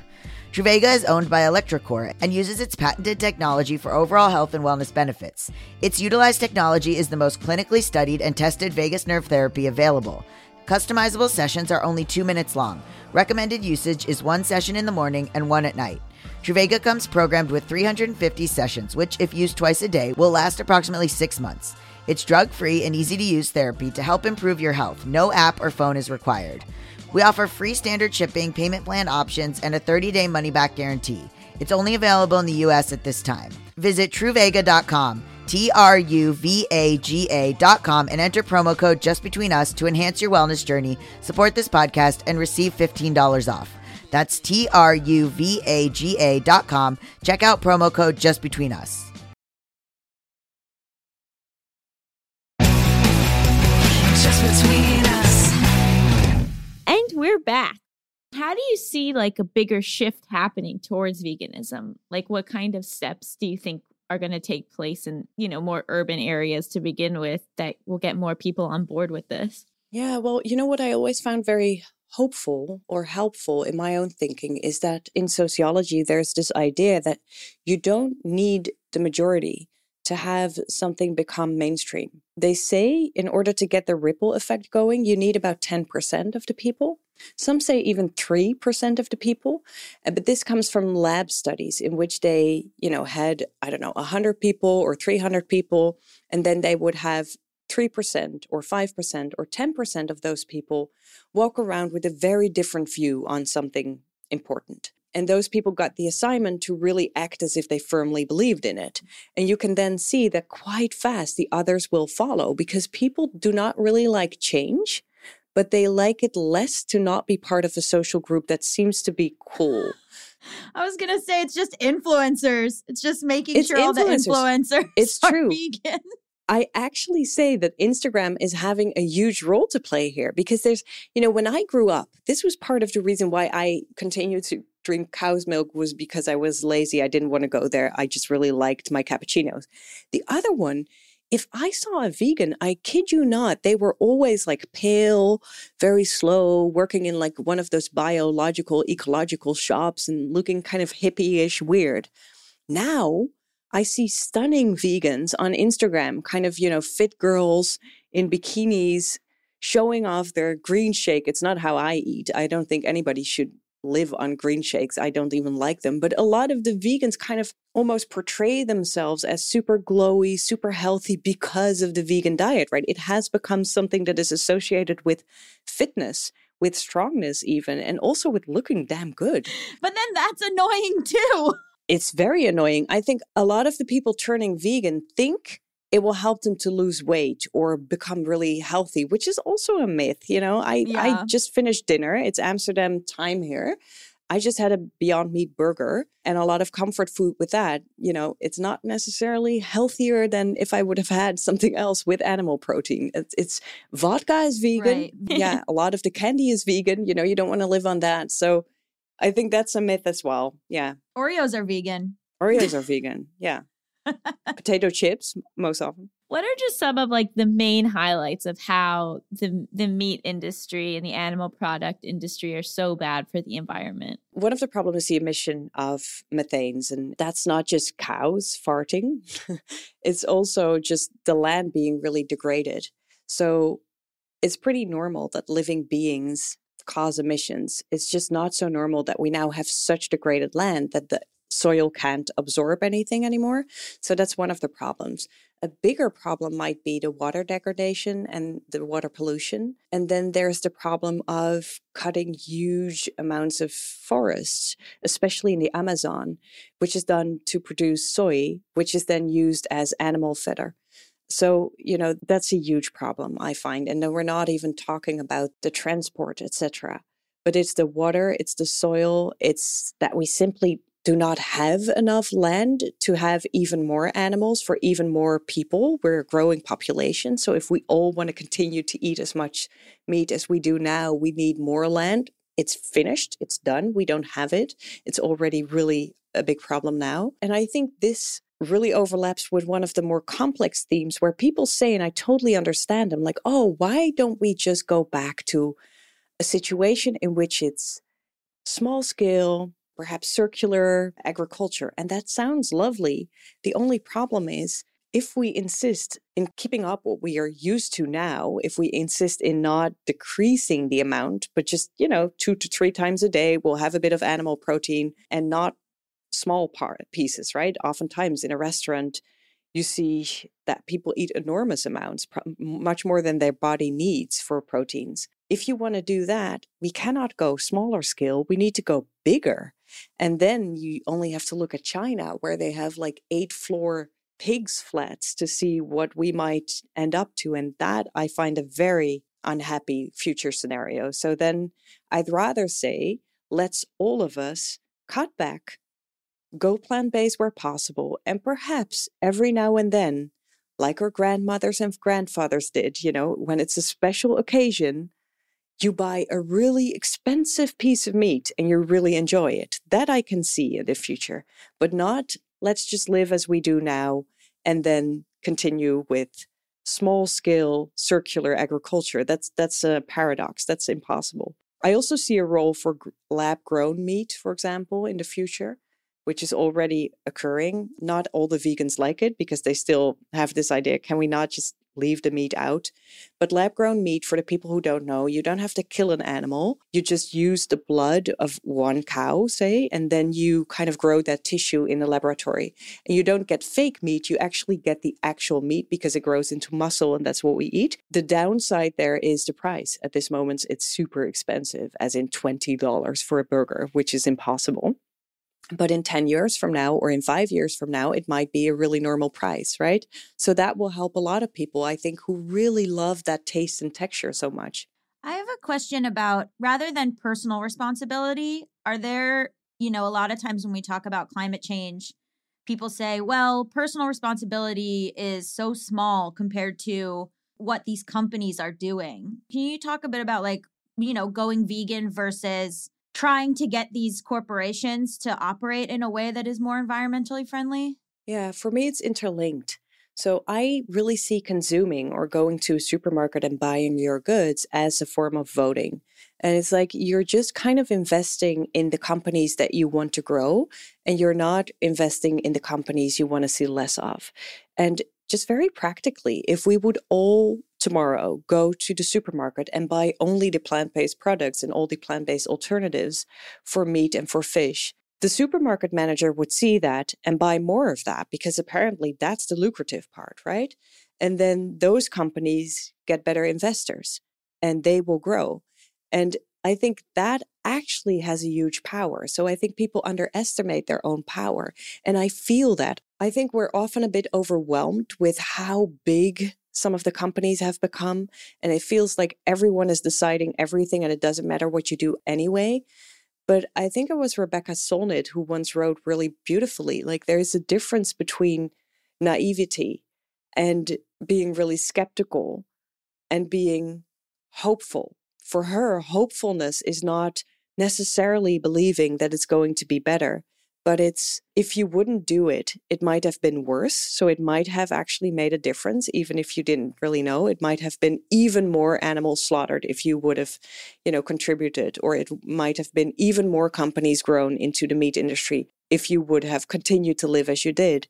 Truvaga is owned by Electrocore and uses its patented technology for overall health and wellness benefits. Its utilized technology is the most clinically studied and tested vagus nerve therapy available. Customizable sessions are only two minutes long. Recommended usage is one session in the morning and one at night. Truvaga comes programmed with 350 sessions, which, if used twice a day, will last approximately six months. It's drug free and easy to use therapy to help improve your health. No app or phone is required. We offer free standard shipping, payment plan options, and a 30 day money back guarantee. It's only available in the US at this time. Visit Truvaga.com, T R U V A G A.com, and enter promo code just between us to enhance your wellness journey, support this podcast, and receive $15 off. That's T R U V A G A.com. Check out promo code just between us. We're back. How do you see like a bigger shift happening towards veganism? Like what kind of steps do you think are going to take place in, you know, more urban areas to begin with that will get more people on board with this? Yeah, well, you know what I always found very hopeful or helpful in my own thinking is that in sociology, there's this idea that you don't need the majority to have something become mainstream. They say in order to get the ripple effect going, you need about 10% of the people. Some say even 3% of the people. Uh, But this comes from lab studies in which they, you know, had, I don't know, 100 people or 300 people, and then they would have 3% or 5% or 10% of those people walk around with a very different view on something important. And those people got the assignment to really act as if they firmly believed in it. And you can then see that quite fast the others will follow because people do not really like change, but they like it less to not be part of a social group that seems to be cool. I was gonna say it's just influencers. It's just making It's sure all the influencers. It's are true. vegan. I actually say that Instagram is having a huge role to play here because there's, you know, when I grew up, this was part of the reason why I continued to drink cow's milk was because I was lazy. I didn't want to go there. I just really liked my cappuccinos. The other one, if I saw a vegan, I kid you not, they were always like pale, very slow, working in like one of those biological, ecological shops and looking kind of hippie-ish weird. Now I see stunning vegans on Instagram, kind of, you know, fit girls in bikinis showing off their green shake. It's not how I eat. I don't think anybody should live on green shakes. I don't even like them. But a lot of the vegans kind of almost portray themselves as super glowy, super healthy because of the vegan diet, right? It has become something that is associated with fitness, with strongness, even, and also with looking damn good But then that's annoying too. it's very annoying. I think a lot of the people turning vegan think it will help them to lose weight or become really healthy, which is also a myth. You know, I, Yeah. I just finished dinner. It's Amsterdam time here. I just had a Beyond Meat burger and a lot of comfort food with that. You know, it's not necessarily healthier than if I would have had something else with animal protein. It's, it's vodka is vegan. Right. yeah, a lot of the candy is vegan. You know, you don't want to live on that. So I think that's a myth as well. Yeah. Oreos are vegan. Oreos are vegan. Yeah. Potato chips, most often. What are just some of like the main highlights of how the the meat industry and the animal product industry are so bad for the environment? One of the problems is the emission of methanes, and that's not just cows farting, it's also just the land being really degraded. So it's pretty normal that living beings cause emissions. It's just not so normal that we now have such degraded land that the soil can't absorb anything anymore. So that's one of the problems. A bigger problem might be the water degradation and the water pollution. And then there's the problem of cutting huge amounts of forests, especially in the Amazon, which is done to produce soy, which is then used as animal fodder. So, you know, that's a huge problem, I find. And then we're not even talking about the transport, etc. But it's the water, it's the soil, it's that we simply do not have enough land to have even more animals for even more people. We're a growing population. So if we all want to continue to eat as much meat as we do now, we need more land. It's finished, it's done. We don't have it. It's already really a big problem now. And I think this really overlaps with one of the more complex themes where people say, and I totally understand them, like, oh, why don't we just go back to a situation in which it's small scale, perhaps circular agriculture? And that sounds lovely. The only problem is, if we insist in keeping up what we are used to now, if we insist in not decreasing the amount, but just, you know, two to three times a day, we'll have a bit of animal protein and not small part pieces, right? Oftentimes in a restaurant, you see that people eat enormous amounts, much more than their body needs for proteins. If you want to do that, we cannot go smaller scale. We need to go bigger. And then you only have to look at China, where they have like eight floor pigs flats to see what we might end up to. And that I find a very unhappy future scenario. So then I'd rather say, let's all of us cut back go plant based where possible, and perhaps every now and then, like our grandmothers and grandfathers did, you know, when it's a special occasion, you buy a really expensive piece of meat and you really enjoy it. That I can see in the future, but not let's just live as we do now and then continue with small scale circular agriculture. That's that's a paradox. That's impossible. I also see a role for lab grown meat, for example, in the future, which is already occurring. Not all the vegans like it because they still have this idea can we not just leave the meat out. But lab grown meat, for the people who don't know, you don't have to kill an animal. You just use the blood of one cow, say, and then you kind of grow that tissue in the laboratory. And you don't get fake meat, you actually get the actual meat because it grows into muscle and that's what we eat. The downside there is the price. At this moment, it's super expensive, as in $20 for a burger, which is impossible. But in 10 years from now or in five years from now, it might be a really normal price, right? So that will help a lot of people, I think, who really love that taste and texture so much. I have a question about rather than personal responsibility, are there, you know, a lot of times when we talk about climate change, people say, well, personal responsibility is so small compared to what these companies are doing. Can you talk a bit about like, you know, going vegan versus trying to get these corporations to operate in a way that is more environmentally friendly? Yeah, for me, it's interlinked. So I really see consuming or going to a supermarket and buying your goods as a form of voting. And it's like you're just kind of investing in the companies that you want to grow, and you're not investing in the companies you want to see less of. And just very practically, if we would all tomorrow go to the supermarket and buy only the plant based products and all the plant based alternatives for meat and for fish, the supermarket manager would see that and buy more of that because apparently that's the lucrative part, right? And then those companies get better investors and they will grow. And I think that actually has a huge power. So I think people underestimate their own power. And I feel that. I think we're often a bit overwhelmed with how big some of the companies have become. And it feels like everyone is deciding everything and it doesn't matter what you do anyway. But I think it was Rebecca Solnit who once wrote really beautifully like, there's a difference between naivety and being really skeptical and being hopeful. For her, hopefulness is not necessarily believing that it's going to be better, but it's if you wouldn't do it, it might have been worse. So it might have actually made a difference, even if you didn't really know. It might have been even more animals slaughtered if you would have, you know, contributed, or it might have been even more companies grown into the meat industry if you would have continued to live as you did.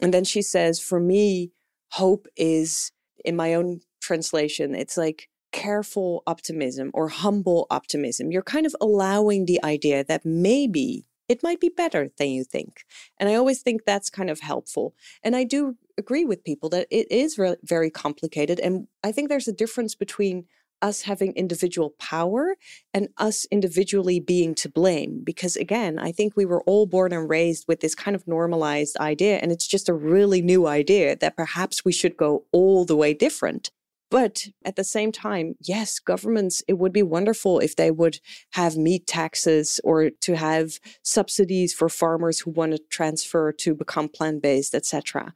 And then she says, for me, hope is in my own translation, it's like careful optimism or humble optimism. You're kind of allowing the idea that maybe it might be better than you think. And I always think that's kind of helpful. And I do agree with people that it is re- very complicated. And I think there's a difference between us having individual power and us individually being to blame. Because again, I think we were all born and raised with this kind of normalized idea. And it's just a really new idea that perhaps we should go all the way different. But at the same time, yes, governments, it would be wonderful if they would have meat taxes or to have subsidies for farmers who want to transfer to become plant based, etc.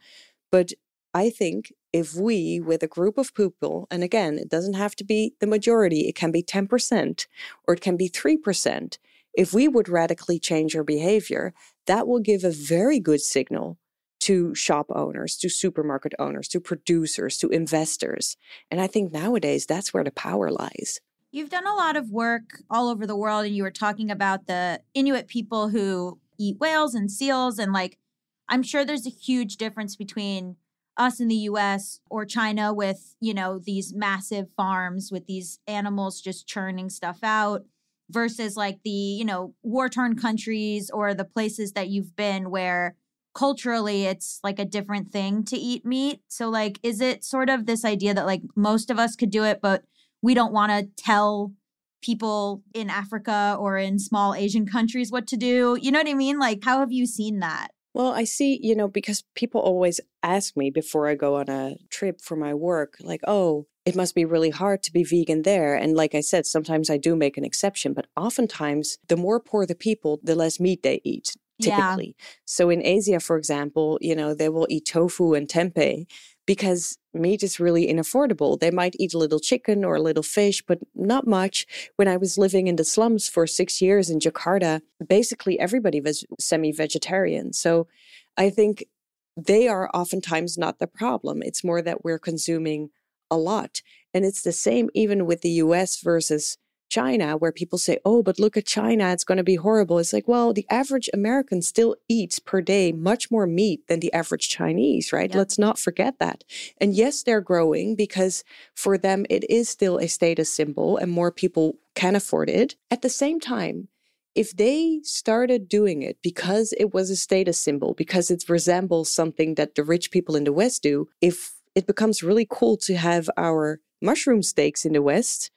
But I think if we, with a group of people, and again, it doesn't have to be the majority, it can be 10% or it can be 3%, if we would radically change our behavior, that will give a very good signal to shop owners, to supermarket owners, to producers, to investors. And I think nowadays that's where the power lies. You've done a lot of work all over the world, and you were talking about the Inuit people who eat whales and seals. And like, I'm sure there's a huge difference between us in the US or China with, you know, these massive farms with these animals just churning stuff out versus like the, you know, war torn countries or the places that you've been where culturally it's like a different thing to eat meat. So like is it sort of this idea that like most of us could do it but we don't want to tell people in Africa or in small Asian countries what to do? You know what I mean? Like how have you seen that? Well, I see, you know, because people always ask me before I go on a trip for my work, like, oh, it must be really hard to be vegan there. And like I said, sometimes I do make an exception, but oftentimes the more poor the people, the less meat they eat typically. Yeah. So in Asia, for example, you know, they will eat tofu and tempeh because meat is really inaffordable. They might eat a little chicken or a little fish, but not much. When I was living in the slums for six years in Jakarta, basically everybody was semi vegetarian. So I think they are oftentimes not the problem. It's more that we're consuming a lot. And it's the same even with the US versus China, where people say, oh, but look at China, it's going to be horrible. It's like, well, the average American still eats per day much more meat than the average Chinese, right? Yeah. Let's not forget that. And yes, they're growing because for them, it is still a status symbol and more people can afford it. At the same time, if they started doing it because it was a status symbol, because it resembles something that the rich people in the West do, if it becomes really cool to have our mushroom steaks in the West,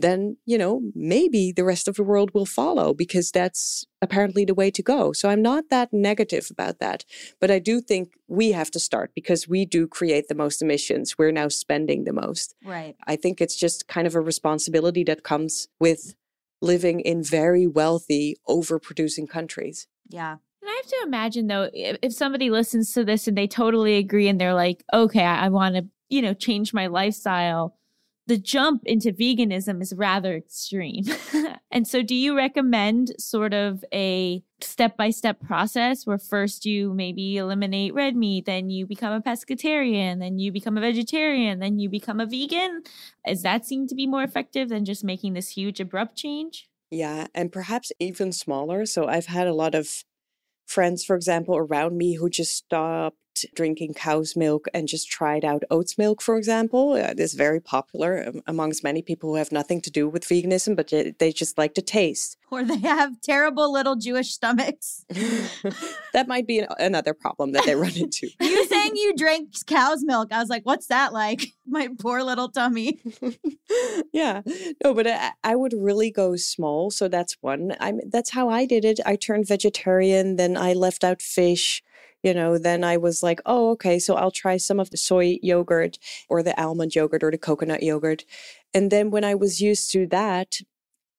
then, you know, maybe the rest of the world will follow because that's apparently the way to go. So I'm not that negative about that. But I do think we have to start because we do create the most emissions. We're now spending the most. Right. I think it's just kind of a responsibility that comes with living in very wealthy, overproducing countries. Yeah. And I have to imagine though, if, somebody listens to this and they totally agree and they're like, okay, I, I want to, you know, change my lifestyle, the jump into veganism is rather extreme. and so, do you recommend sort of a step by step process where first you maybe eliminate red meat, then you become a pescatarian, then you become a vegetarian, then you become a vegan? Does that seem to be more effective than just making this huge abrupt change? Yeah, and perhaps even smaller. So I've had a lot of friends, for example, around me who just stopped drinking cow's milk and just tried out oats milk, for example. Uh, It is very popular um, amongst many people who have nothing to do with veganism, but they, just like the taste. Or they have terrible little Jewish stomachs. that might be an- another problem that they run into. You saying you drank cow's milk. I was like, what's that like? My poor little tummy. yeah no but I, I would really go small so that's one i'm that's how i did it i turned vegetarian then i left out fish you know then i was like oh okay so i'll try some of the soy yogurt or the almond yogurt or the coconut yogurt. And then when i was used to that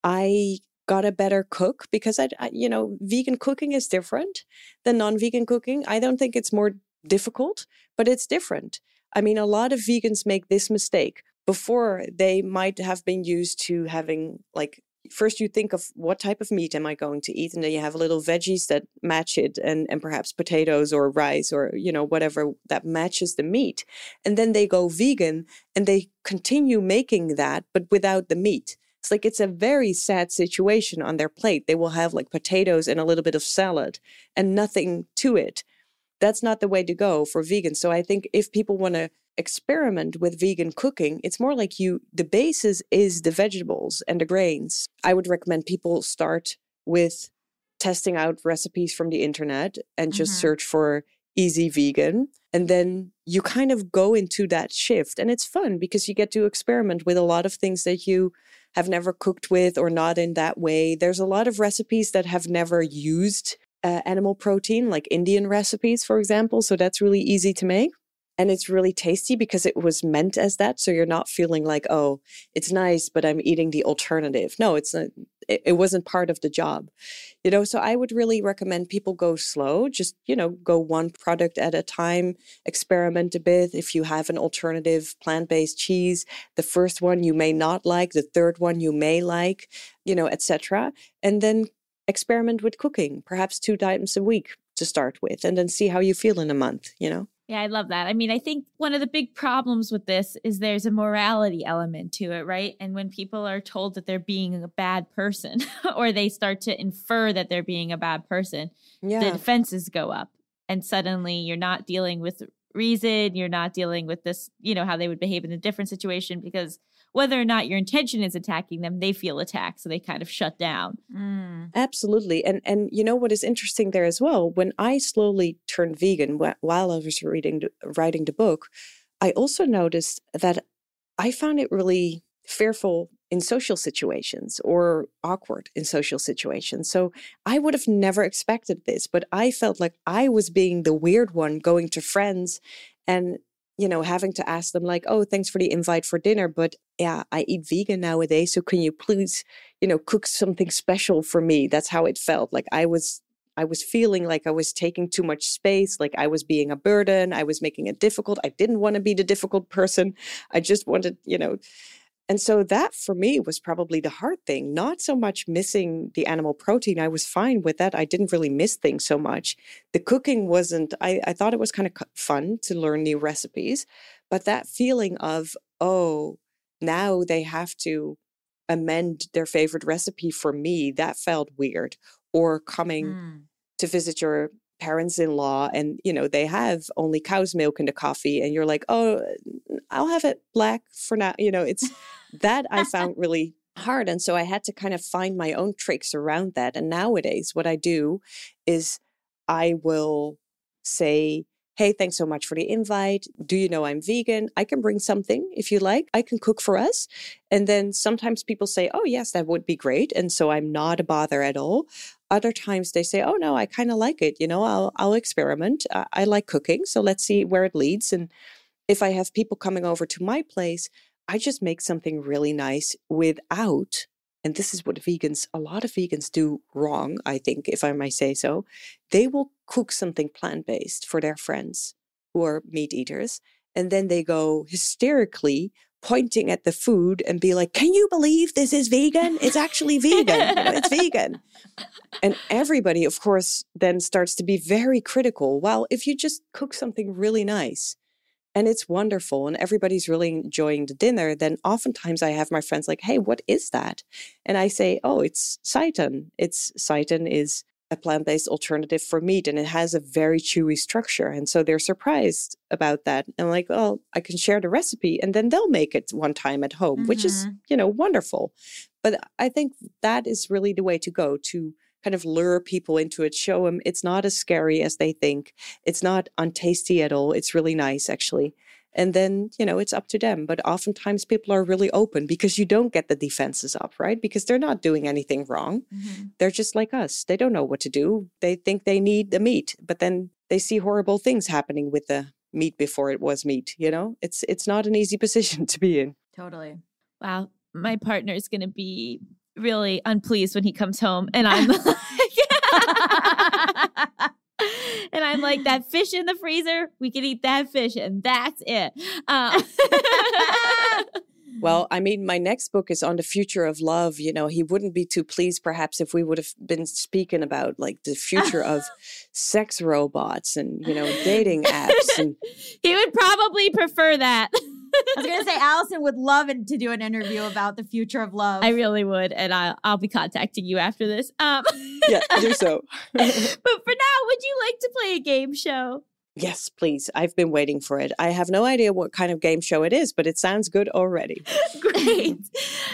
i got a better cook because I, you know vegan cooking is different than non-vegan cooking. I don't think it's more difficult but it's different. I mean a lot of vegans make this mistake. Before they might have been used to having like first you think of what type of meat am i going to eat and then you have little veggies that match it and and perhaps potatoes or rice or you know whatever that matches the meat and then they go vegan and they continue making that but without the meat. It's like it's a very sad situation on their plate. They will have like potatoes and a little bit of salad and nothing to it. That's not the way to go for vegans so i think if people want to experiment with vegan cooking it's more like you the basis is the vegetables and the grains. I would recommend people start with testing out recipes from the internet and just Mhm. search for easy vegan and then you kind of go into that shift and it's fun because you get to experiment with a lot of things that you have never cooked with or not in that way. There's a lot of recipes that have never used uh, animal protein like indian recipes for example so that's really easy to make and it's really tasty because it was meant as that so you're not feeling like oh it's nice but i'm eating the alternative. No it's not it, it wasn't part of the job you know so i would really recommend people go slow just you know go one product at a time experiment a bit. If you have an alternative plant-based cheese the first one you may not like the third one you may like you know etc and then experiment with cooking perhaps two times a week to start with and then see how you feel in a month you know Yeah, I love that. I mean, I think one of the big problems with this is there's a morality element to it, right? And when people are told that they're being a bad person or they start to infer that they're being a bad person, the defenses go up. And suddenly you're not dealing with reason, you're not dealing with this, you know, how they would behave in a different situation because whether or not your intention is attacking them, they feel attacked. So they kind of shut down. Mm. Absolutely. And and you know what is interesting there as well? When I slowly turned vegan while I was reading writing the book, I also noticed that I found it really fearful in social situations or awkward in social situations. So I would have never expected this, but I felt like I was being the weird one going to friends and you know having to ask them like, "Oh, thanks for the invite for dinner, but yeah, I eat vegan nowadays, so can you please you know cook something special for me that's how it felt like i was I was feeling like I was taking too much space, like I was being a burden, I was making it difficult. I didn't want to be the difficult person. I just wanted, you know, and so that for me was probably the hard thing, not so much missing the animal protein. I was fine with that. I didn't really miss things so much. The cooking wasn't, I, I thought it was kind of fun to learn new recipes, but that feeling of, oh, now they have to amend their favorite recipe for me, that felt weird. Or coming Mm. to visit your parents-in-law and you know they have only cow's milk in the coffee and you're like oh i'll have it black for now you know it's that i found really hard and so i had to kind of find my own tricks around that and nowadays what i do is i will say hey thanks so much for the invite. Do you know i'm vegan? I can bring something if you like. I can cook for us. And then sometimes people say oh yes that would be great and so i'm not a bother at all other times they say oh no i kind of like it you know i'll i'll experiment I, I like cooking so let's see where it leads. And if i have people coming over to my place i just make something really nice without and this is what vegans a lot of vegans do wrong i think if i may say so they will cook something plant-based for their friends who are meat eaters and then they go hysterically pointing at the food and be like can you believe this is vegan it's actually vegan You know, it's vegan and everybody, of course, then starts to be very critical. Well, if you just cook something really nice and it's wonderful and everybody's really enjoying the dinner, then oftentimes I have my friends like, hey, what is that? And I say, oh, it's seitan. It's seitan is a plant-based alternative for meat and it has a very chewy structure. And so they're surprised about that. And I'm like, oh, I can share the recipe and then they'll make it one time at home, which is, mm-hmm. you know, wonderful. But I think that is really the way to go to kind of lure people into it, show them it's not as scary as they think. It's not untasty at all. It's really nice, actually. And then, you know, it's up to them. But oftentimes people are really open because you don't get the defenses up, right? Because they're not doing anything wrong. Mhm. They're just like us. They don't know what to do. They think they need the meat, but then they see horrible things happening with the meat before it was meat, you know? It's it's not an easy position to be in. Totally. Wow, my partner is going to be really unpleased when he comes home, and I'm like, and I'm like, that fish in the freezer, we can eat that fish, and that's it. Um, Well, I mean, my next book is on the future of love. You know, he wouldn't be too pleased perhaps if we would have been speaking about like the future of sex robots and, you know, dating apps and he would probably prefer that. I was gonna say Allison would love it to do an interview about the future of love. I really would, and I'll I'll be contacting you after this. Um, yeah, do so. but for now, would you like to play a game show? yes, please. I've been waiting for it. I have no idea what kind of game show it is, but it sounds good already. Great.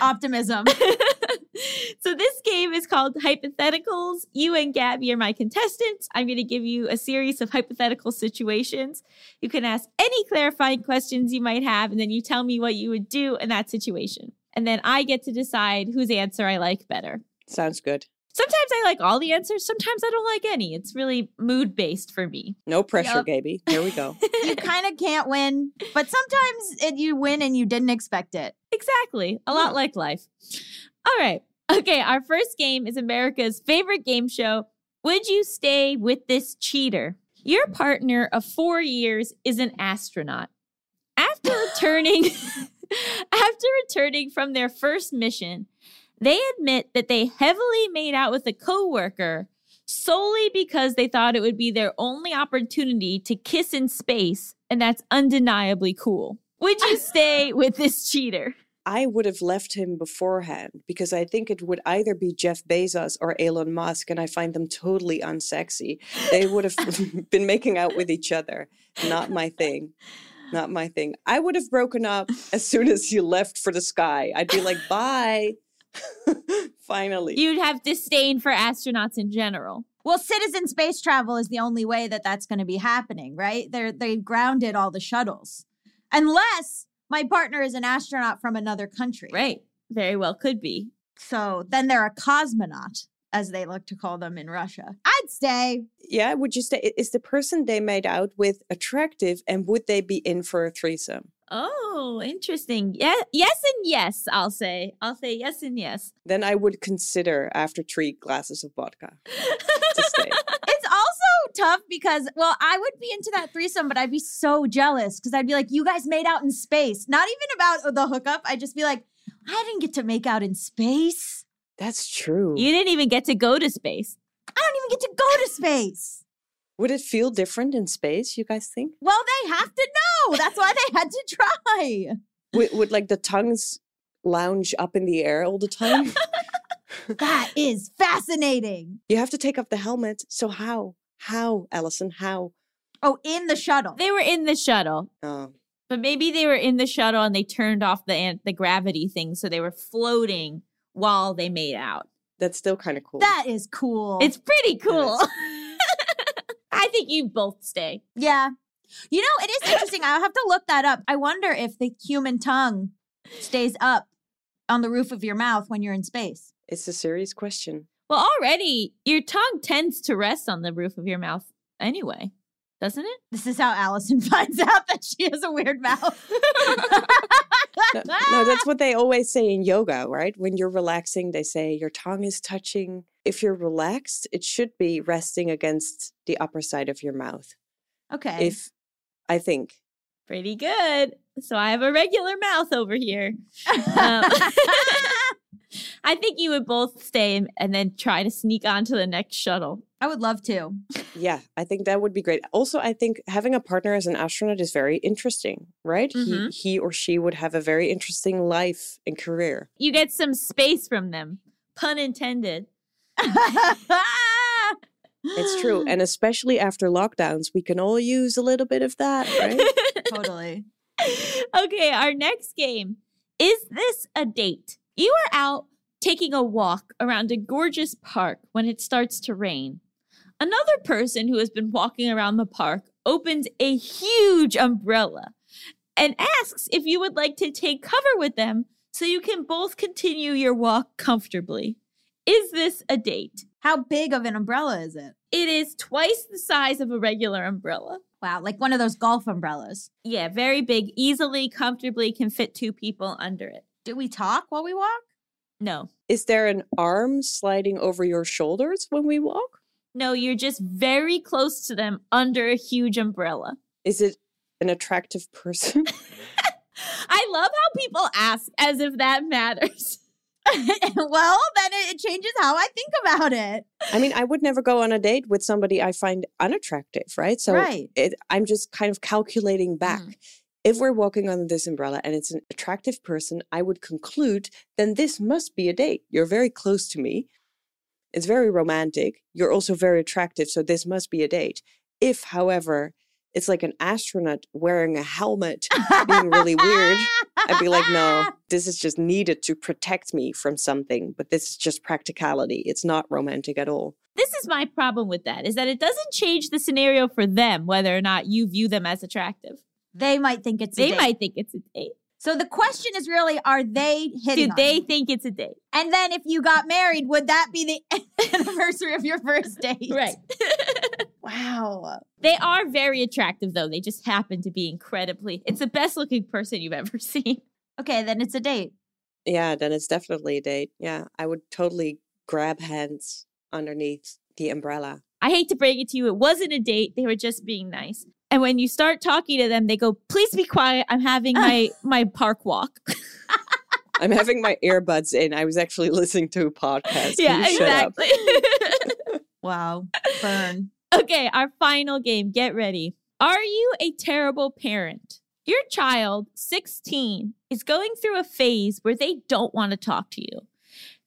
Optimism. so this game is called Hypotheticals. You and Gabby are my contestants. I'm going to give you a series of hypothetical situations. You can ask any clarifying questions you might have, and then you tell me what you would do in that situation. And then I get to decide whose answer I like better. Sounds good. Sometimes I like all the answers, sometimes I don't like any. It's really mood based for me. No pressure, Yup. Gaby. Here we go. you kind of can't win, but sometimes it, you win and you didn't expect it. Exactly. A lot like life. All right. Okay. Our first game is America's favorite game show. Would you stay with this cheater? Your partner of four years is an astronaut. After returning, after returning from their first mission, they admit that they heavily made out with a coworker solely because they thought it would be their only opportunity to kiss in space, and that's undeniably cool. Would you stay with this cheater? I would have left him beforehand because I think it would either be Jeff Bezos or Elon Musk, and I find them totally unsexy. They would have been making out with each other. Not my thing. Not my thing. I would have broken up as soon as he left for the sky. I'd be like, bye. Finally. You'd have disdain for astronauts in general. Well, citizen space travel is the only way that that's going to be happening, right? They're they grounded all the shuttles, unless my partner is an astronaut from another country. Right. Very well could be. So then they're a cosmonaut, as they look to call them in Russia. I'd stay. yeah, would you say, is the person they made out with attractive and would they be in for a threesome? Oh, interesting. Yeah, yes and yes, I'll say. I'll say yes and yes. Then I would consider after three glasses of vodka to stay. It's also tough because, well, I would be into that threesome, but I'd be so jealous because I'd be like, you guys made out in space. Not even about oh, the hookup. I'd just be like, I didn't get to make out in space. That's true. you didn't even get to go to space. I don't even get to go to space. Would it feel different in space, you guys think? Well, they have to know. That's why they had to try. Would, would like the tongues lounge up in the air all the time? That is fascinating. you have to take off the helmet. So how? How, Allison? How? Oh, in the shuttle. They were in the shuttle, Oh, but maybe they were in the shuttle and they turned off the an- the gravity thing, so they were floating while they made out. that's still kind of cool. That is cool. It's pretty cool. is. I think you both stay. yeah. You know, it is interesting. I'll have to look that up. I wonder if the human tongue stays up on the roof of your mouth when you're in space. it's a serious question. Well, already your tongue tends to rest on the roof of your mouth anyway, doesn't it? This is how Allison finds out that she has a weird mouth. No, no, that's what they always say in yoga, right? When you're relaxing, they say your tongue is touching. If you're relaxed, it should be resting against the upper side of your mouth. okay. If I think Pretty good. So I have a regular mouth over here. Um, I think you would both stay and, and then try to sneak onto the next shuttle. I would love to. Yeah, I think that would be great. Also, I think having a partner as an astronaut is very interesting, right? Mhm. He, he or she would have a very interesting life and career. You get some space from them. Pun intended. It's true. And especially after lockdowns, we can all use a little bit of that, right? totally. okay, our next game. Is this a date? You are out taking a walk around a gorgeous park when it starts to rain. Another person who has been walking around the park opens a huge umbrella and asks if you would like to take cover with them so you can both continue your walk comfortably. Is this a date? How big of an umbrella is it? It is twice the size of a regular umbrella. Wow, like one of those golf umbrellas. Yeah, very big, easily, comfortably can fit two people under it. Do we talk while we walk? No, Is there an arm sliding over your shoulders when we walk? no, you're just very close to them under a huge umbrella. Is it an attractive person? I love how people ask as if that matters. well, then it, changes how I think about it. I mean, I would never go on a date with somebody I find unattractive, right? So Right. it, I'm just kind of calculating back. Mm-hmm. If we're walking under this umbrella and it's an attractive person, I would conclude then this must be a date. You're very close to me. It's very romantic. You're also very attractive, so this must be a date. If, however, it's like an astronaut wearing a helmet, being really weird, I'd be like, no, this is just needed to protect me from something, but this is just practicality. It's not romantic at all. This is my problem with that is that it doesn't change the scenario for them whether or not you view them as attractive. They might think it's a They date. might think it's a date. So the question is really, are they hitting? Do they you? think it's a date? And then if you got married, would that be the anniversary of your first date? Right. Wow. they are very attractive though. They just happen to be incredibly it's the best looking person you've ever seen. Okay, then it's a date. Yeah, then it's definitely a date. Yeah, I would totally grab hands underneath the umbrella. I hate to break it to you, it wasn't a date. They were just being nice. And when you start talking to them, they go, "Please be quiet. I'm having my my park walk." I'm having my earbuds in. I was actually listening to a podcast. Yeah, you shut up? exactly. Wow. Burn. Okay, our final game. Get ready. Are you a terrible parent? Your child, 16, is going through a phase where they don't want to talk to you.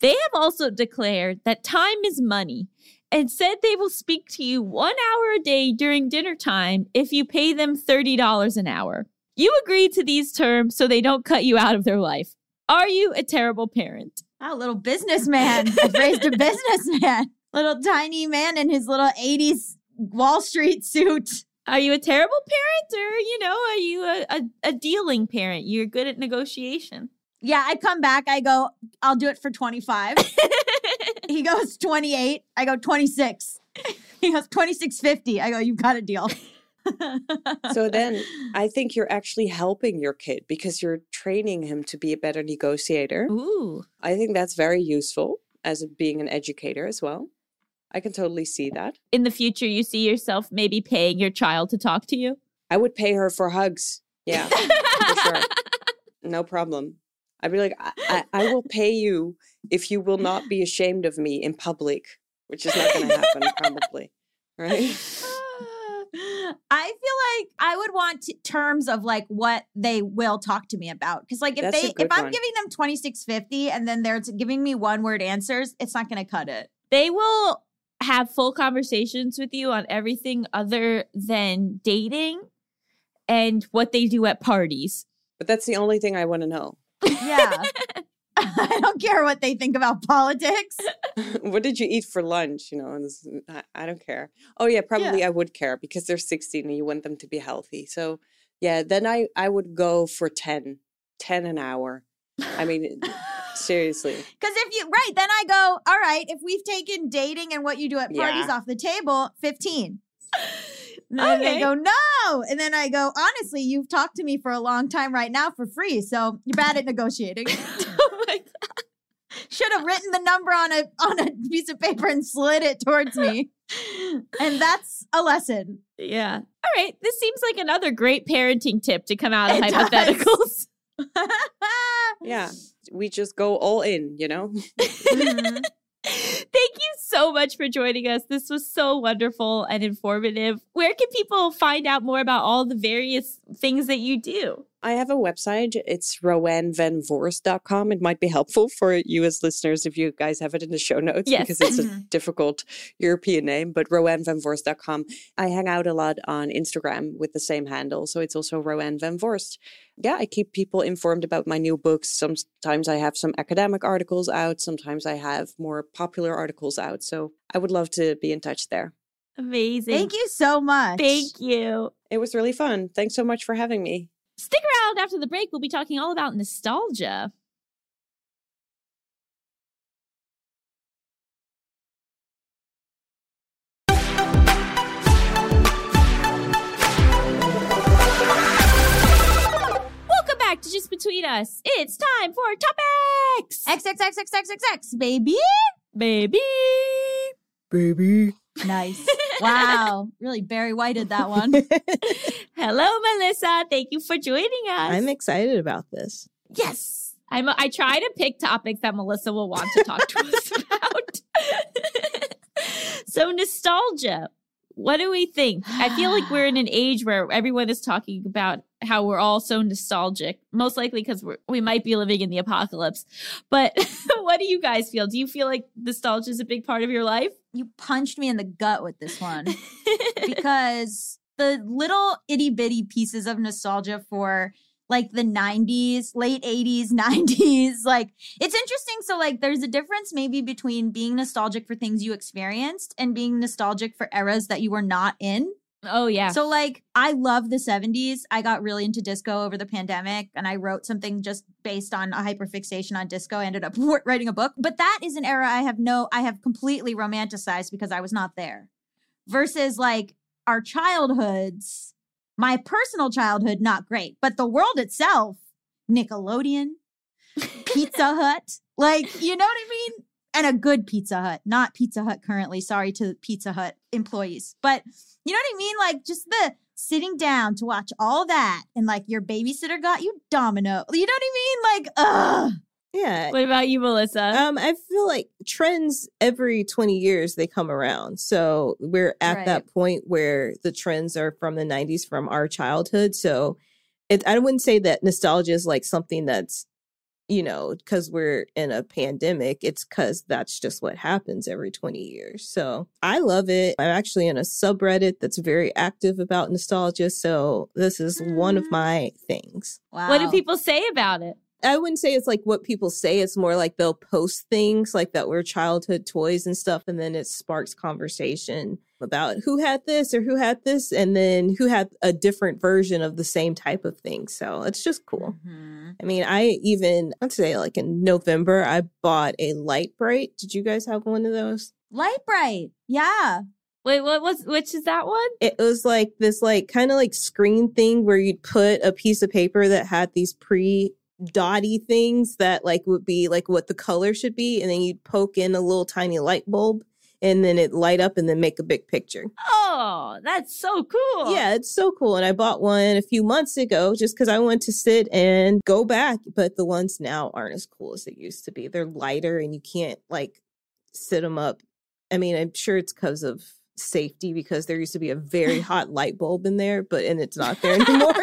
They have also declared that time is money and said they will speak to you one hour a day during dinner time if you pay them $30 an hour. You agree to these terms so they don't cut you out of their life. Are you a terrible parent? Oh, little businessman. I've raised a businessman. Little tiny man in his little 80s Wall Street suit. Are you a terrible parent or, you know, are you a, a, a dealing parent? You're good at negotiation. Yeah, I come back. I go, I'll do it for 25. he goes 28. I go 26. He goes 26.50. I go, you've got a deal. So then I think you're actually helping your kid because you're training him to be a better negotiator. Ooh. I think that's very useful as being an educator as well. I can totally see that. In the future, you see yourself maybe paying your child to talk to you? I would pay her for hugs. Yeah, for sure. No problem. I'd be like, I, I, I will pay you if you will not be ashamed of me in public, which is not going to happen, probably. Right? I feel like I would want t- terms of like what they will talk to me about because like if That's they if I'm one. giving them 2650 and then they're giving me one word answers, it's not going to cut it. they will have full conversations with you on everything other than dating and what they do at parties. But that's the only thing I want to know. Yeah. I don't care what they think about politics. what did you eat for lunch? You know, this, I, I don't care. Oh yeah, probably I would care because they're 16 and you want them to be healthy. So yeah, then I I would go for 10, 10 an hour. I mean, seriously. Because if you, right, then I go, all right, if we've taken dating and what you do at parties Yeah. off the table, 15. Then they Okay. go, no. And then I go, honestly, you've talked to me for a long time right now for free. So you're bad at negotiating. oh my God. Should have written the number on a on a piece of paper and slid it towards me. And that's a lesson. Yeah. All right. This seems like another great parenting tip to come out of It does. Yeah, we just go all in, you know? Mhm. Thank you so much for joining us. This was so wonderful and informative. Where can people find out more about all the various things that you do? I have a website. It's roannevanvoorst.com. It might be helpful for you as listeners if you guys have it in the show notes Yes. because it's a Mhm. difficult European name, but roannevanvoorst.com. I hang out a lot on Instagram with the same handle. So it's also Roanne Van Voorst. Yeah, I keep people informed about my new books. Sometimes I have some academic articles out. Sometimes I have more popular articles out. So I would love to be in touch there. Amazing. Thank you so much. Thank you. It was really fun. Thanks so much for having me. Stick around after the break. We'll be talking all about nostalgia. Welcome back to Just Between Us. It's time for topics. XXXXXXX, baby. Baby. Baby. Nice. Wow. Really Barry Whited that one. Hello, Melisa. Thank you for joining us. I'm excited about this. Yes. I'm, I try to pick topics that Melisa will want to talk to us about. so, nostalgia. What do we think? I feel like we're in an age where everyone is talking about how we're all so nostalgic, most likely because we might be living in the apocalypse. But what do you guys feel? Do you feel like nostalgia is a big part of your life? You punched me in the gut with this one. because the little itty bitty pieces of nostalgia for like the 90s, late 80s, 90s, like it's interesting. So, like, there's a difference maybe between being nostalgic for things you experienced and being nostalgic for eras that you were not in. oh, yeah. So, like, I love the 70s. I got really into disco over the pandemic and I wrote something just based on a hyperfixation on disco. I ended up writing a book. But that is an era I have no, I have completely romanticized because I was not there. Versus like our childhoods, my personal childhood, not great, but the world itself, Nickelodeon, Pizza Hut, like, you know what I mean? And a good Pizza Hut, not Pizza Hut currently. Sorry to Pizza Hut employees. But you know what I mean? Like just the sitting down to watch all that and like your babysitter got you domino. You know what I mean? Like, ugh. Yeah. what about you, Melisa? Um, I feel like trends every 20 years they come around. So we're at Right. that point where the trends are from the 90s from our childhood. So it I wouldn't say that nostalgia is like something that's you know, because we're in a pandemic, it's because that's just what happens every 20 years. So I love it. I'm actually in a subreddit that's very active about nostalgia. So this is one of Mm. my things. Wow. what do people say about it? I wouldn't say it's like what people say. It's more like they'll post things like that were childhood toys and stuff, and then it sparks conversation about who had this or who had this, and then who had a different version of the same type of thing. So it's just cool. Mhm. I mean, I even let's say like in November, I bought a Lite Brite. Did you guys have one of those? Lite Brite. Yeah. Wait, what was which is that one? It was like this, like kind of like screen thing where you'd put a piece of paper that had these pre dotty things that like would be like what the color should be, and then you'd poke in a little tiny light bulb, and then it light up and then make a big picture. Oh, that's so cool. Yeah, it's so cool. And I bought one a few months ago just because I want to sit and go back. But the ones now aren't as cool as they used to be. They're lighter and you can't like sit them up. I mean, I'm sure it's because of safety because there used to be a very hot light bulb in there, but and it's not there anymore.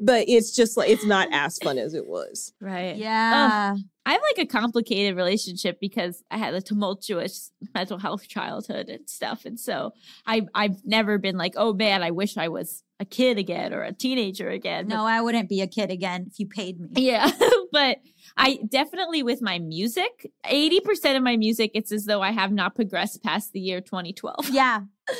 but it's just like it's not as fun as it was. Right. Yeah. Um, I have like a complicated relationship because I had a tumultuous mental health childhood and stuff. And so I I've never been like, oh man, I wish I was a kid again or a teenager again. no, I wouldn't be a kid again if you paid me. Yeah. but I definitely with my music, 80% of my music, it's as though I have not progressed past the year 2012. Yeah.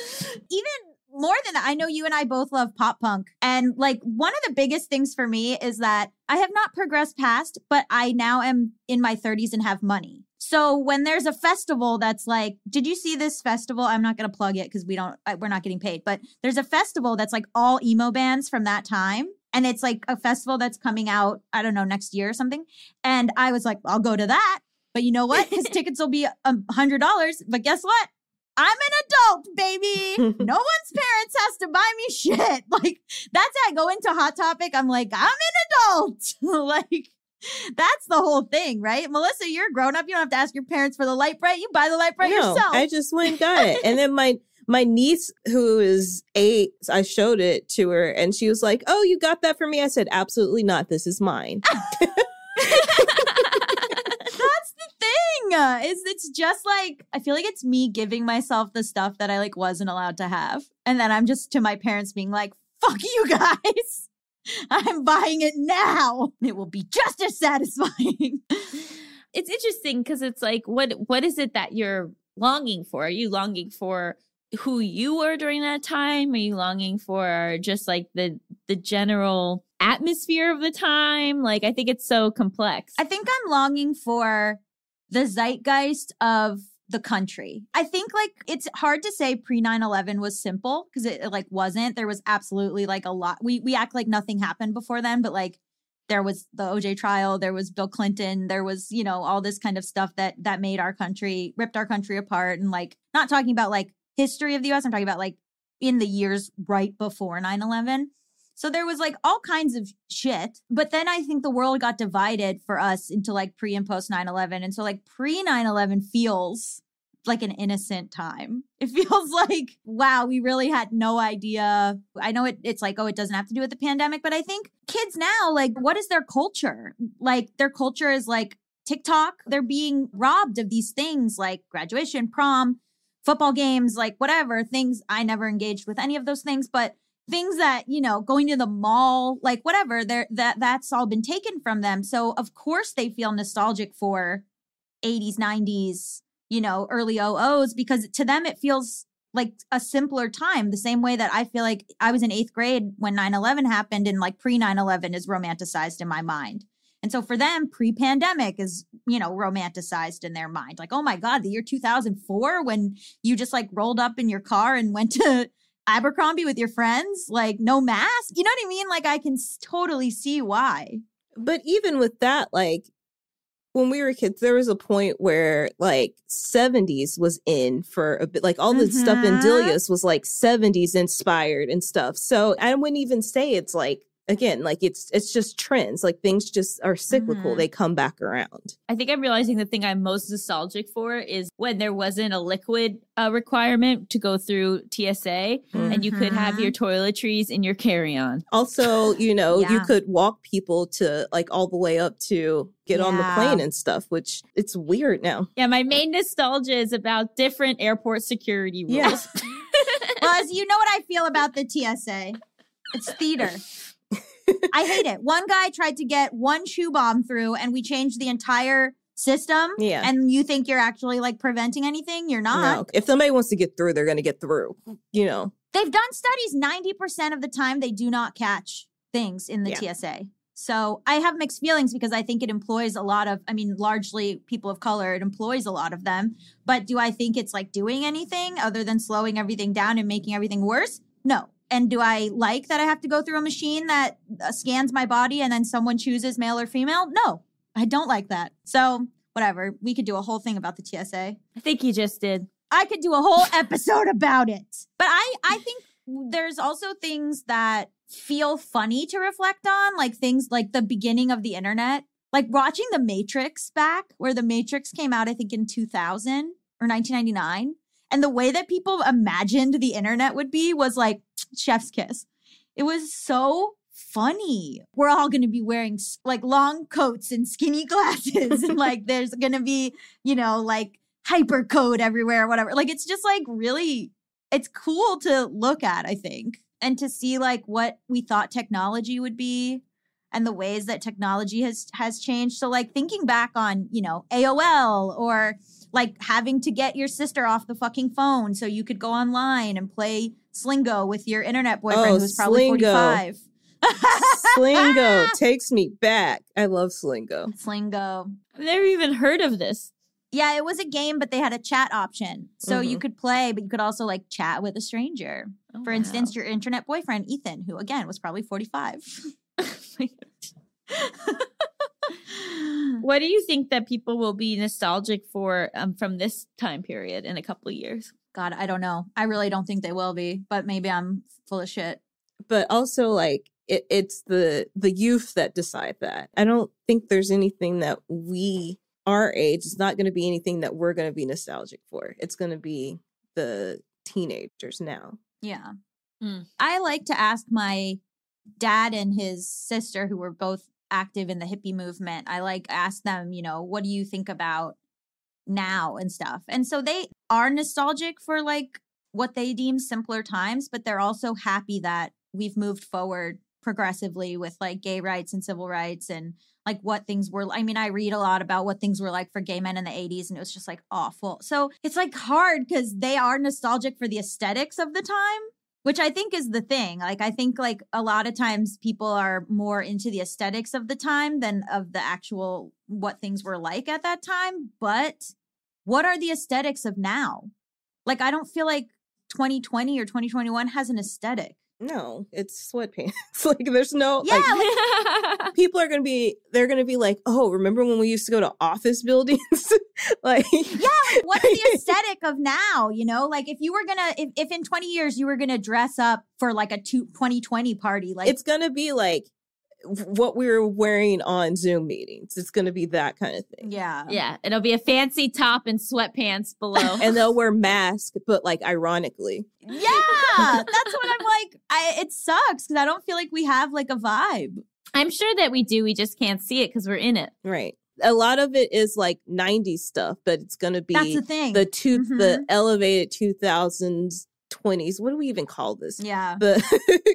Even more than that, I know you and I both love pop punk. And like one of the biggest things for me is that I have not progressed past, but I now am in my 30s and have money. So when there's a festival that's like, did you see this festival? I'm not going to plug it because we don't, we're not getting paid, but there's a festival that's like all emo bands from that time. And it's like a festival that's coming out, I don't know, next year or something. And I was like, I'll go to that. But you know what? His tickets will be a hundred dollars. But guess what? I'm an adult, baby. no one's parents has to buy me shit. Like that's how I go into Hot Topic. I'm like, I'm an adult. like that's the whole thing, right? Melisa, you're grown up. You don't have to ask your parents for the Lite Brite. You buy the Lite Brite No, yourself. I just went and got it. And then my my niece who is eight, I showed it to her and she was like, Oh, you got that for me? I said, Absolutely not. This is mine. Is it's just like I feel like it's me giving myself the stuff that I like wasn't allowed to have, and then I'm just to my parents being like, "Fuck you guys." I'm buying it now. It will be just as satisfying. it's interesting because it's like what what is it that you're longing for? Are you longing for who you were during that time? Are you longing for just like the the general atmosphere of the time? Like I think it's so complex. I think I'm longing for the zeitgeist of the country. I think like it's hard to say pre 9/11 was simple because it, like wasn't. There was absolutely like a lot. We we act like nothing happened before then, but like there was the OJ trial, there was Bill Clinton, there was, you know, all this kind of stuff that that made our country ripped our country apart and like not talking about like history of the US, I'm talking about like in the years right before 9/11. So there was like all kinds of shit. But then I think the world got divided for us into like pre and post 9 11. And so like pre 9 11 feels like an innocent time. It feels like, wow, we really had no idea. I know it, it's like, oh, it doesn't have to do with the pandemic, but I think kids now, like, what is their culture? Like, their culture is like TikTok. They're being robbed of these things like graduation, prom, football games, like whatever things. I never engaged with any of those things, but things that you know going to the mall like whatever there that that's all been taken from them. So of course they feel nostalgic for 80s 90s you know early 00s because to them it feels like a simpler time. The same way that i feel like i was in eighth grade when 9-11 happened and like pre 9-11 is romanticized in my mind. And so for them pre-pandemic is you know romanticized in their mind. Like oh my god the year 2004 when you just like rolled up in your car and went to Abercrombie with your friends, like no mask. You know what I mean? Like I can totally see why. But even with that, like when we were kids, there was a point where like 70s was in for a bit. Like all the stuff in Mhm. Delia's was like 70s inspired and stuff. So I wouldn't even say it's like again, like it's it's just trends. Like things just are cyclical. Mhm. They come back around. I think I'm realizing the thing I'm most nostalgic for is when there wasn't a liquid uh, requirement to go through TSA and you could have your toiletries in your carry on. Also, you know, you could walk people to like all the way up to get on the plane and stuff, which it's weird now. Yeah, my main nostalgia is about different airport security rules. Yeah. Well, as you know what I feel about the TSA. It's theater. I hate it. One guy tried to get one shoe bomb through and we changed the entire system. Yeah. And you think you're actually like preventing anything? You're not. No, if somebody wants to get through, they're going to get through. You know, They've done studies 90% of the time they do not catch things in the Yeah. TSA. So I have mixed feelings because I think it employs a lot of, I mean, largely people of color, it employs a lot of them. But do I think it's like doing anything other than slowing everything down and making everything worse? No. And do I like that I have to go through a machine that uh, scans my body and then someone chooses male or female? No, I don't like that. So whatever. We could do a whole thing about the TSA. I think you just did. I could do a whole episode about it. But I I think there's also things that feel funny to reflect on, like things like the beginning of the internet. Like watching The Matrix back, where The Matrix came out, I think in 2000 or 1999. And the way that people imagined the internet would be was like chef's kiss. It was so funny. We're all going to be wearing like long coats and skinny glasses. and like there's going to be, you know, like hyper code everywhere, or whatever. Like it's just like really, it's cool to look at, I think, and to see like what we thought technology would be and the ways that technology has has changed. So like thinking back on, you know, AOL or like having to get your sister off the fucking phone so you could go online and play Slingo with your internet boyfriend Oh, who's probably Slingo. 45. Slingo takes me back. I love Slingo. Slingo. I've never even heard of this. Yeah, it was a game, but they had a chat option. So you Mhm. could play, but you could also like chat with a stranger. Oh, For instance, your internet boyfriend, Ethan, who again was probably 45. what do you think that people will be nostalgic for um, from this time period in a couple of years? God, I don't know. I really don't think they will be, but maybe I'm full of shit. But also like it, it's the the youth that decide that. I don't think there's anything that we our age is not going to be anything that we're going to be nostalgic for. It's going to be the teenagers now. Yeah. Mm. I like to ask my dad and his sister, who were both active in the hippie movement, I like ask them, you know, what do you think about now and stuff? And so they are nostalgic for like what they deem simpler times, but they're also happy that we've moved forward progressively with like gay rights and civil rights and like what things were I mean I read a lot about what things were like for gay men in the 80s and it was just like awful. So it's like hard cuz they are nostalgic for the aesthetics of the time, which I think is the thing. Like I think like a lot of times people are more into the aesthetics of the time than of the actual what things were like at that time, but what are the aesthetics of now? Like I don't feel like 2020 or 2021 has an aesthetic. No, it's sweatpants. like there's no Yeah, like like people are going to be they're going to be like, "Oh, remember when we used to go to office buildings?" like yeah, like what's the aesthetic of now? You know, like if you were gonna, if, if in 20 years you were gonna dress up for like a two, 2020 party, like it's going to be like what we were wearing on Zoom meetings. It's going to be that kind of thing. yeah, yeah, it'll be a fancy top and sweatpants below. And they'll wear masks, but like ironically. yeah. That's what I'm like. I it sucks because I don't feel like we have like a vibe. I'm sure that we do. We just can't see it because we're in it. Right. A lot of it is like 90s stuff, but it's going to be That's the thing. the two Mhm. the elevated 2000s 20s. What do we even call this? yeah, The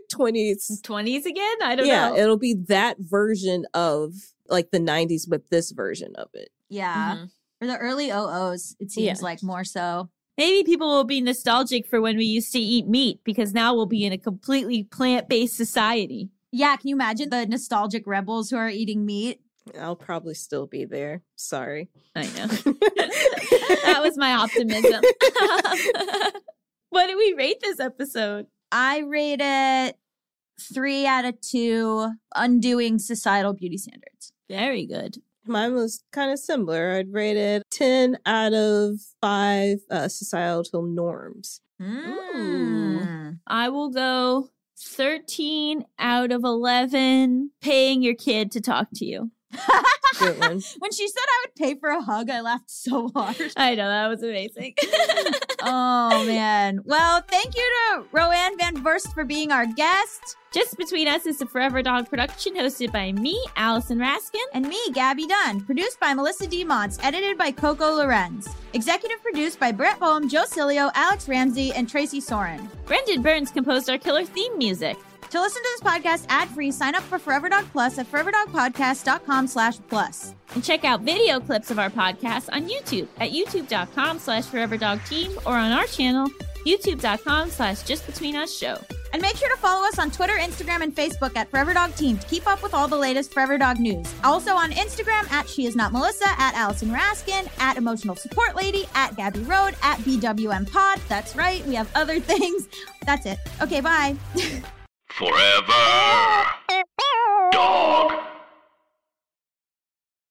20s. 20s again? I don't Yeah, know. Yeah, it'll be that version of like the 90s but this version of it. yeah. Mhm. Or the early OOs. It seems Yeah. like more so. Maybe people will be nostalgic for when we used to eat meat because now we'll be in a completely plant based society. Yeah, can you imagine the nostalgic rebels who are eating meat? I'll probably still be there. Sorry. I know. that was my optimism. What did we rate this episode? I rate it three out of two, undoing societal beauty standards. Very good. Mine was kind of similar. I'd rate it 10 out of 5 uh, societal norms. Mm. I will go 13 out of 11 paying your kid to talk to you. Good one. when she said I would pay for a hug, I laughed so hard. I know, that was amazing. oh man. Well, thank you to Roanne Van Voorst for being our guest. Just Between Us is a Forever Dog production hosted by me, Allison Raskin. And me, Gabby Dunn. Produced by Melisa D. Monts. Edited by Coco Lorenz. Executive produced by Brett Boham, Joe Cilio, Alex Ramsey, and Tracy Soren. Brendan Burns composed our killer theme music. To listen to this podcast ad-free, sign up for Forever Dog Plus at foreverdogpodcast.com slash plus. And check out video clips of our podcast on YouTube at youtube.com slash foreverdogteam or on our channel, youtube.com slash justbetweenusshow. And make sure to follow us on Twitter, Instagram, and Facebook at Forever Dog Team to keep up with all the latest Forever Dog news. Also on Instagram at She Is Not Melisa, at Allison Raskin, at Emotional Support Lady, at Gabby Road, at BWM Pod. That's right, we have other things. That's it. Okay, bye. Forever. Dog.